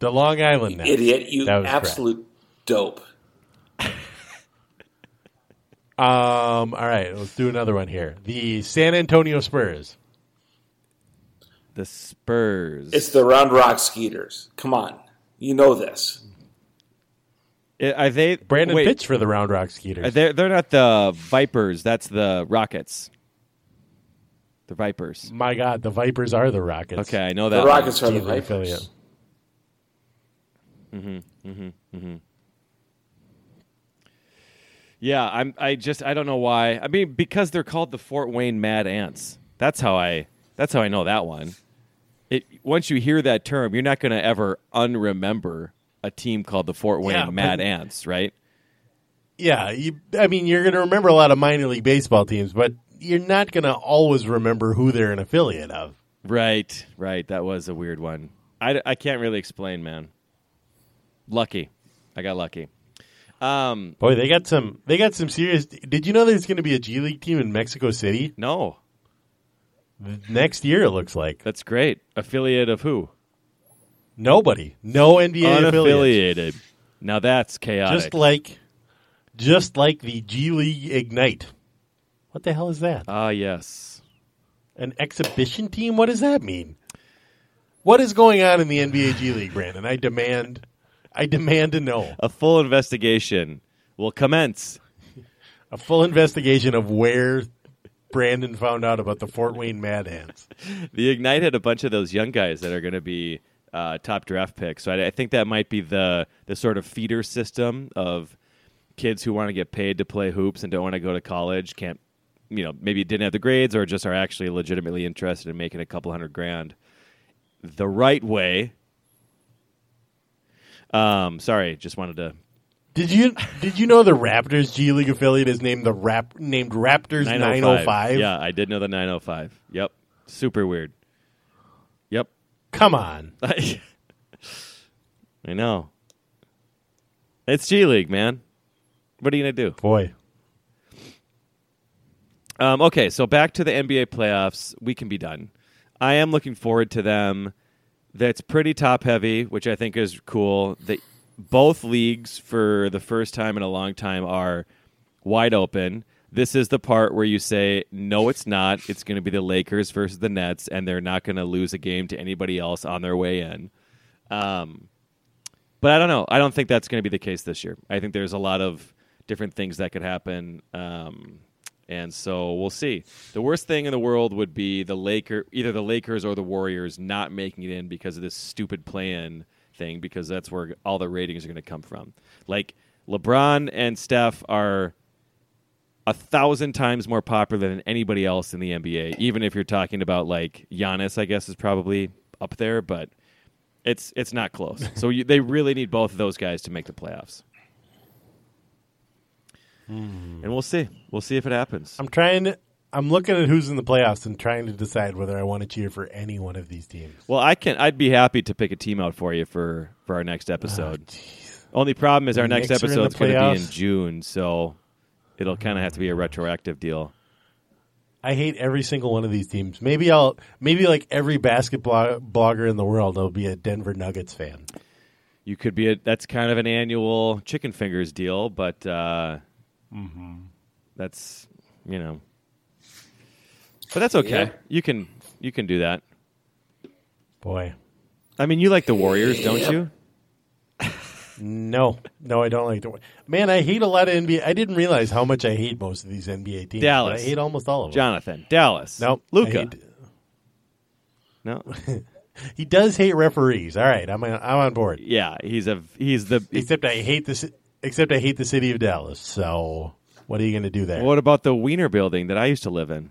The Long Island Nets. Idiot, you That was correct. absolute dope. Um. All right, let's do another one here. The San Antonio Spurs. The Spurs. It's the Round Rock Skeeters. Come on. You know this. I- Are they Brandon wait, pitched for the Round Rock Skeeters. They're they, they're not the Vipers. That's the Rockets. The Vipers. My God, the Vipers are the Rockets. Okay, I know that. The one. Rockets are the G League affiliate. Vipers. Mm-hmm, mm-hmm, mm-hmm. Yeah, I'm. I just. I don't know why. I mean, because they're called the Fort Wayne Mad Ants. That's how I. That's how I know that one. It. Once you hear that term, you're not going to ever unremember a team called the Fort Wayne Yeah, but- Mad Ants, right? Yeah, you, I mean, you're going to remember a lot of minor league baseball teams, but you're not going to always remember who they're an affiliate of. Right. Right. That was a weird one. I, I can't really explain, man. Lucky. I got lucky. Um. Boy, they got some. They got some serious. Did you know there's going to be a G League team in Mexico City No, next year? It looks like that's great. Affiliate of who? Nobody, no NBA affiliates. Unaffiliated. Now that's chaotic. just like, just like the G League Ignite. What the hell is that? ah, yes. An exhibition team? What does that mean? What is going on in the NBA G League, Brandon? I demand, I demand to know. a full investigation will commence. A full investigation of where Brandon found out about the Fort Wayne Mad Ants. The Ignite had a bunch of those young guys that are going to be uh, top draft picks. So I, I think that might be the the sort of feeder system of kids who want to get paid to play hoops and don't want to go to college. Can't you know maybe didn't have the grades or just are actually legitimately interested in making a couple hundred grand the right way. Um, sorry, just wanted to Did you did you know the Raptors G League affiliate is named the Rap named Raptors 905? Yeah, I did know the 905. Yep. Super weird. Come on. I know. It's G League, man. What are you going to do? Boy. Um, okay, so back to the NBA playoffs. We can be done. I am looking forward to them. That's pretty top heavy, which I think is cool. The, both leagues, for the first time in a long time, are wide open. This is the part where you say, no, it's not. It's going to be the Lakers versus the Nets, and they're not going to lose a game to anybody else on their way in. Um, but I don't know. I don't think that's going to be the case this year. I think there's a lot of different things that could happen. Um, and so we'll see. The worst thing in the world would be the Laker, either the Lakers or the Warriors, not making it in because of this stupid play-in thing. Because that's where all the ratings are going to come from. Like LeBron and Steph are a thousand times more popular than anybody else in the NBA. Even if you're talking about like Giannis, I guess is probably up there, but it's it's not close. so you, they really need both of those guys to make the playoffs. Hmm. And we'll see. We'll see if it happens. I'm trying to I'm looking at who's in the playoffs and trying to decide whether I want to cheer for any one of these teams. Well, I can. I'd be happy to pick a team out for you for for our next ah, episode. Only problem is our The next Knicks are in the episode's going to be in? June, so it'll kind of have to be a retroactive deal. I hate every single one of these teams. Maybe I'll maybe like every basketball blogger in the world will be a Denver Nuggets fan. You could be a. That's kind of an annual chicken fingers deal, but uh, that's you know. But that's okay. Yeah. You can you can do that. Boy. I mean, you like the Warriors, don't you? No, no, I don't like the. Man, I hate a lot of NBA. I didn't realize how much I hate most of these NBA teams. Dallas. I hate almost all of them. Jonathan, Dallas, Nope. I Luka. No, He does hate referees. All right, I'm I'm on board. yeah, he's a he's the. Except I hate this. Except I hate the city of Dallas. So what are you going to do there? What about the Wiener building that I used to live in?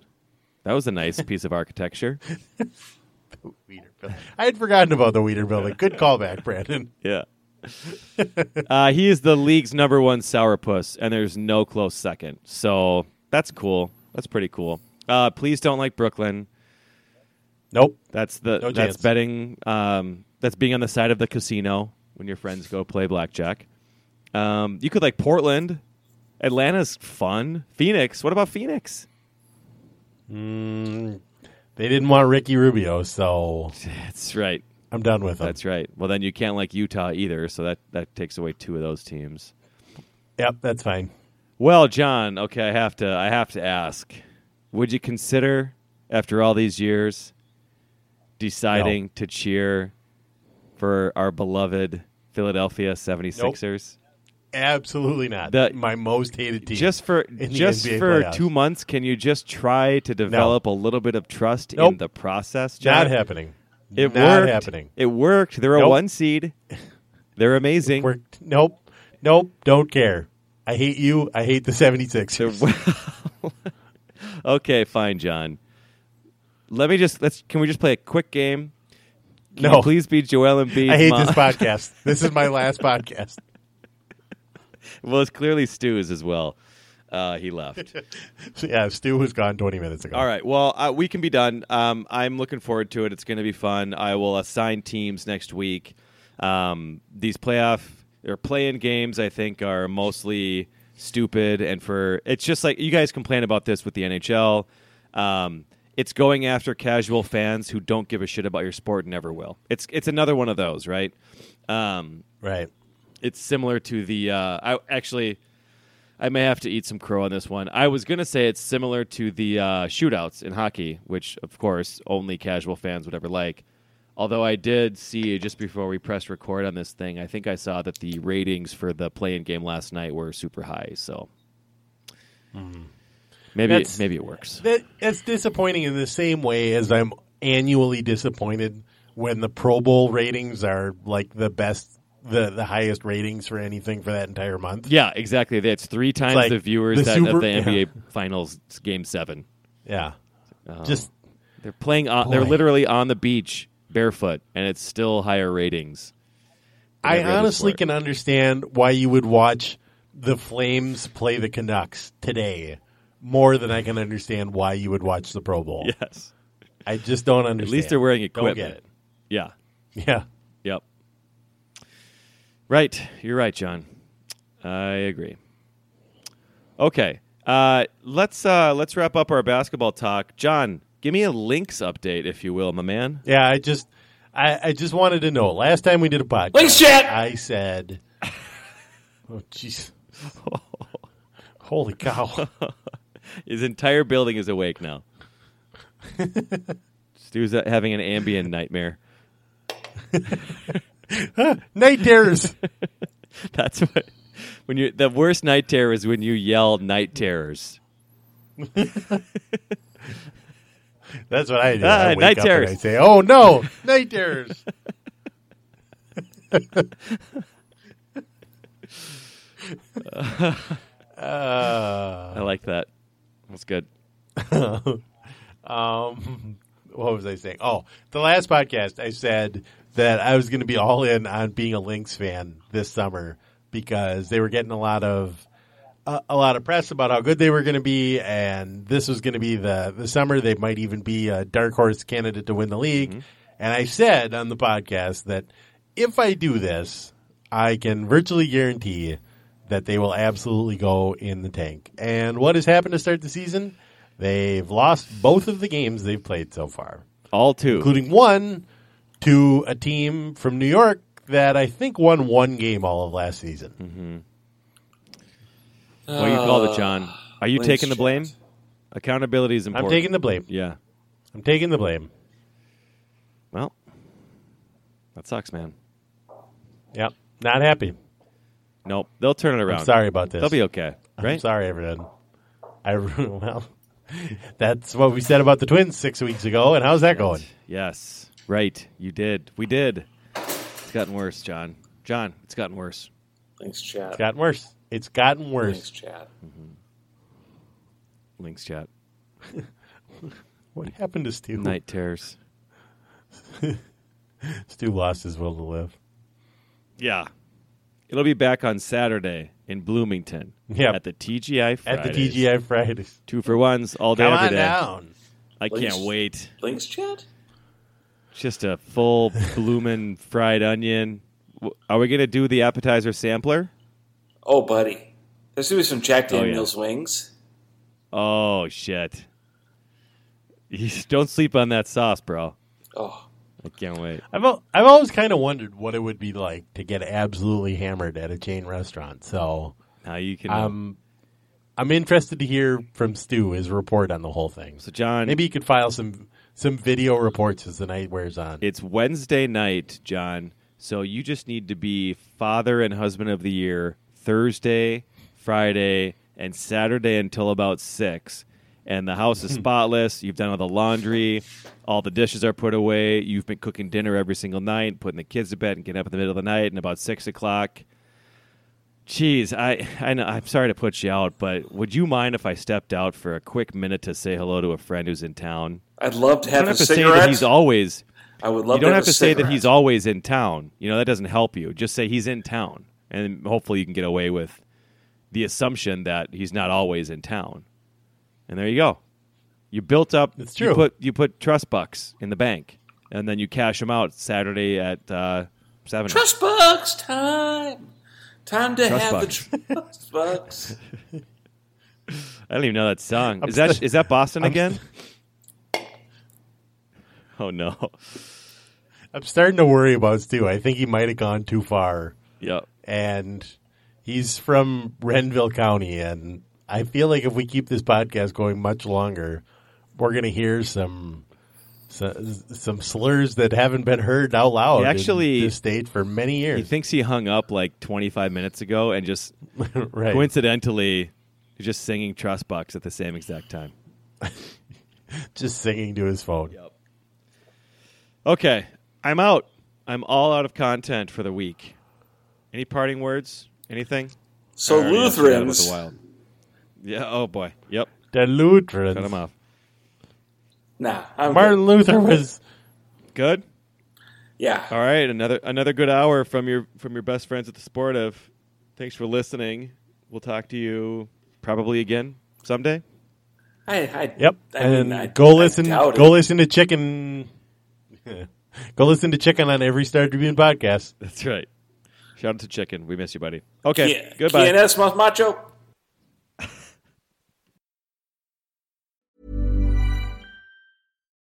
That was a nice piece of architecture. Wiener building. I had forgotten about the Wiener building. Good callback, Brandon. Yeah. uh, he is the league's number one sourpuss, and there's no close second. So that's cool. That's pretty cool. Uh, please don't like Brooklyn. Nope. That's the No that's chance. betting. Um, that's being on the side of the casino when your friends go play blackjack. Um, you could like Portland. Atlanta's fun. Phoenix. What about Phoenix? Mm, they didn't want Ricky Rubio, so That's right. I'm done with them. That's right. Well, then you can't like Utah either, so that that takes away two of those teams. Yep, that's fine. Well, John, okay, I have to I have to ask. Would you consider after all these years deciding to cheer for our beloved Philadelphia 76ers? Absolutely not. The- My most hated team. Just for just for playoffs. 2 months, can you just try to develop a little bit of trust in the process, John? not happening. It not worked. happening. It worked. They're a Nope. one seed. They're amazing. Worked. Nope. Nope. Don't care. I hate you. I hate the 76ers. okay, fine, John. Let me just let's. Can we just play a quick game? Can No. you please be Joel Embiid. I hate this podcast. This is my last podcast. well, it's clearly Stu's as well. Uh, he left. Yeah, Stu was gone 20 minutes ago. All right. Well, uh, we can be done. Um, I'm looking forward to it. It's going to be fun. I will assign teams next week. Um, these playoff or play-in games, I think, are mostly stupid, and for it's just like you guys complain about this with the NHL. Um, it's going after casual fans who don't give a shit about your sport and never will. It's it's another one of those, right? Um, Right. it's similar to the. Uh, I actually, I may have to eat some crow on this one. I was gonna say it's similar to the uh, shootouts in hockey, which of course only casual fans would ever like. Although I did see just before we pressed record on this thing, I think I saw that the ratings for the play-in game last night were super high. So maybe That's- maybe it works. That, that's disappointing in the same way as I'm annually disappointed when the Pro Bowl ratings are like the best, the, the highest ratings for anything for that entire month. Yeah, exactly. That's three times like the viewers the that Super- of the yeah. NBA Finals Game Seven. Yeah. Oh. Just They're playing. On, they're literally on the beach barefoot, and it's still higher ratings. I honestly can understand why you would watch the Flames play the Canucks today more than I can understand why you would watch the Pro Bowl. Yes. I just don't understand. At least they're wearing Don't equipment. get it. Yeah. Yeah. Yep. Right. You're right, John. I agree. Okay. Uh, let's uh, let's wrap up our basketball talk. John, give me a Lynx update, if you will, my man. Yeah, I just I, I just wanted to know. Last time we did a podcast, Lynx chat! I said, "Oh, jeez, holy cow!" His entire building is awake now. Stu's having an ambient nightmare. Night terrors. That's what when you the worst night terror is when you yell night terrors. That's what I do. Ah, I night terrors. I say, "Oh no, night terrors." uh, I like that. That's good. um, what was I saying? Oh, the last podcast I said that I was going to be all in on being a Lynx fan this summer because they were getting a lot of a, a lot of press about how good they were going to be, and this was going to be the the summer they might even be a dark horse candidate to win the league. Mm-hmm. And I said on the podcast that if I do this, I can virtually guarantee that they will absolutely go in the tank. And what has happened to start the season? They've lost both of the games they've played so far, All two. including one to a team from New York that I think won one game all of last season. What do you call it, John? Uh, Are you Lynx taking the blame? chat. Accountability is important I'm important. taking the blame. Yeah. I'm taking the blame. Well, that sucks, man. Yep. Not happy. Nope. They'll turn it around. I'm sorry about this. They'll be okay. I'm Right? sorry, everyone. I well, that's what we said about the Twins six weeks ago, and how's that going? Yes. Right. You did. We did. It's gotten worse, John. John, it's gotten worse. Thanks, chat. It's gotten worse. It's gotten worse. Lynx worse. chat. Lynx chat. What happened to Stu? Night terrors. Stu lost his will to live. Yeah. It'll be back on Saturday in Bloomington. Yep. At the TGI Fridays. At the TGI Fridays. Two for ones all day, Come every on day. down. I Lynx- can't wait. Lynx chat? Just a full bloomin' fried onion. Are we going to do the appetizer sampler? Oh, buddy. There's going to be some Jack Oh, yeah. Daniels wings. Oh, shit. You- Don't sleep on that sauce, bro. Oh, I can't wait. I've I've always kind of wondered what it would be like to get absolutely hammered at a chain restaurant. So Now you can. um, I'm interested to hear from Stu his report on the whole thing. so, John, Maybe you could file some some video reports as the night wears on. it's Wednesday night, John. So you just need to be father and husband of the year Thursday, Friday, and Saturday until about six. And the house is spotless. You've done all the laundry. All the dishes are put away. You've been cooking dinner every single night, putting the kids to bed, and getting up in the middle of the night. And about six o'clock, Jeez, I I know I'm sorry to put you out, but would you mind if I stepped out for a quick minute to say hello to a friend who's in town? I'd love to You have don't a have to say that he's always. I would love You don't to have have, to a say that he's always in town. You know that doesn't help you. Just say he's in town, and hopefully you can get away with the assumption that he's not always in town. And there you go. You built up. It's You true. put you put trust bucks in the bank, and then you cash them out Saturday at uh, seven. Trust bucks time. Time to Trust have bucks. the trust bucks. I don't even know that song. I'm Is that st- is that Boston I'm again? oh no. I'm starting to worry about Stu. I think he might have gone too far, Yep. and he's from Renville County, and I feel like if we keep this podcast going much longer, we're going to hear some So, some slurs that haven't been heard out loud. He actually- in this state for many years. He thinks he hung up like 25 minutes ago and just right. coincidentally he's just singing Trust Bucks at the same exact time. Just singing to his phone. Yep. Okay, I'm out. I'm all out of content for the week. Any parting words? Anything? So I already asked you that about Lutherans, the Wild. Yeah. Oh boy. Yep. The Lutherans. Cut him off. Nah, I'm Martin good. Luther was Good. Yeah, All right. Another another good hour from your from your best friends at the Sportive. Thanks for listening. We'll talk to you probably again someday. I, I, Yep. I and mean, I- go I listen doubt go it. listen to Chicken Go listen to Chicken on every Star Tribune podcast. That's right. Shout out to Chicken. We miss you, buddy. Okay. Qui- Goodbye. Quienes más macho?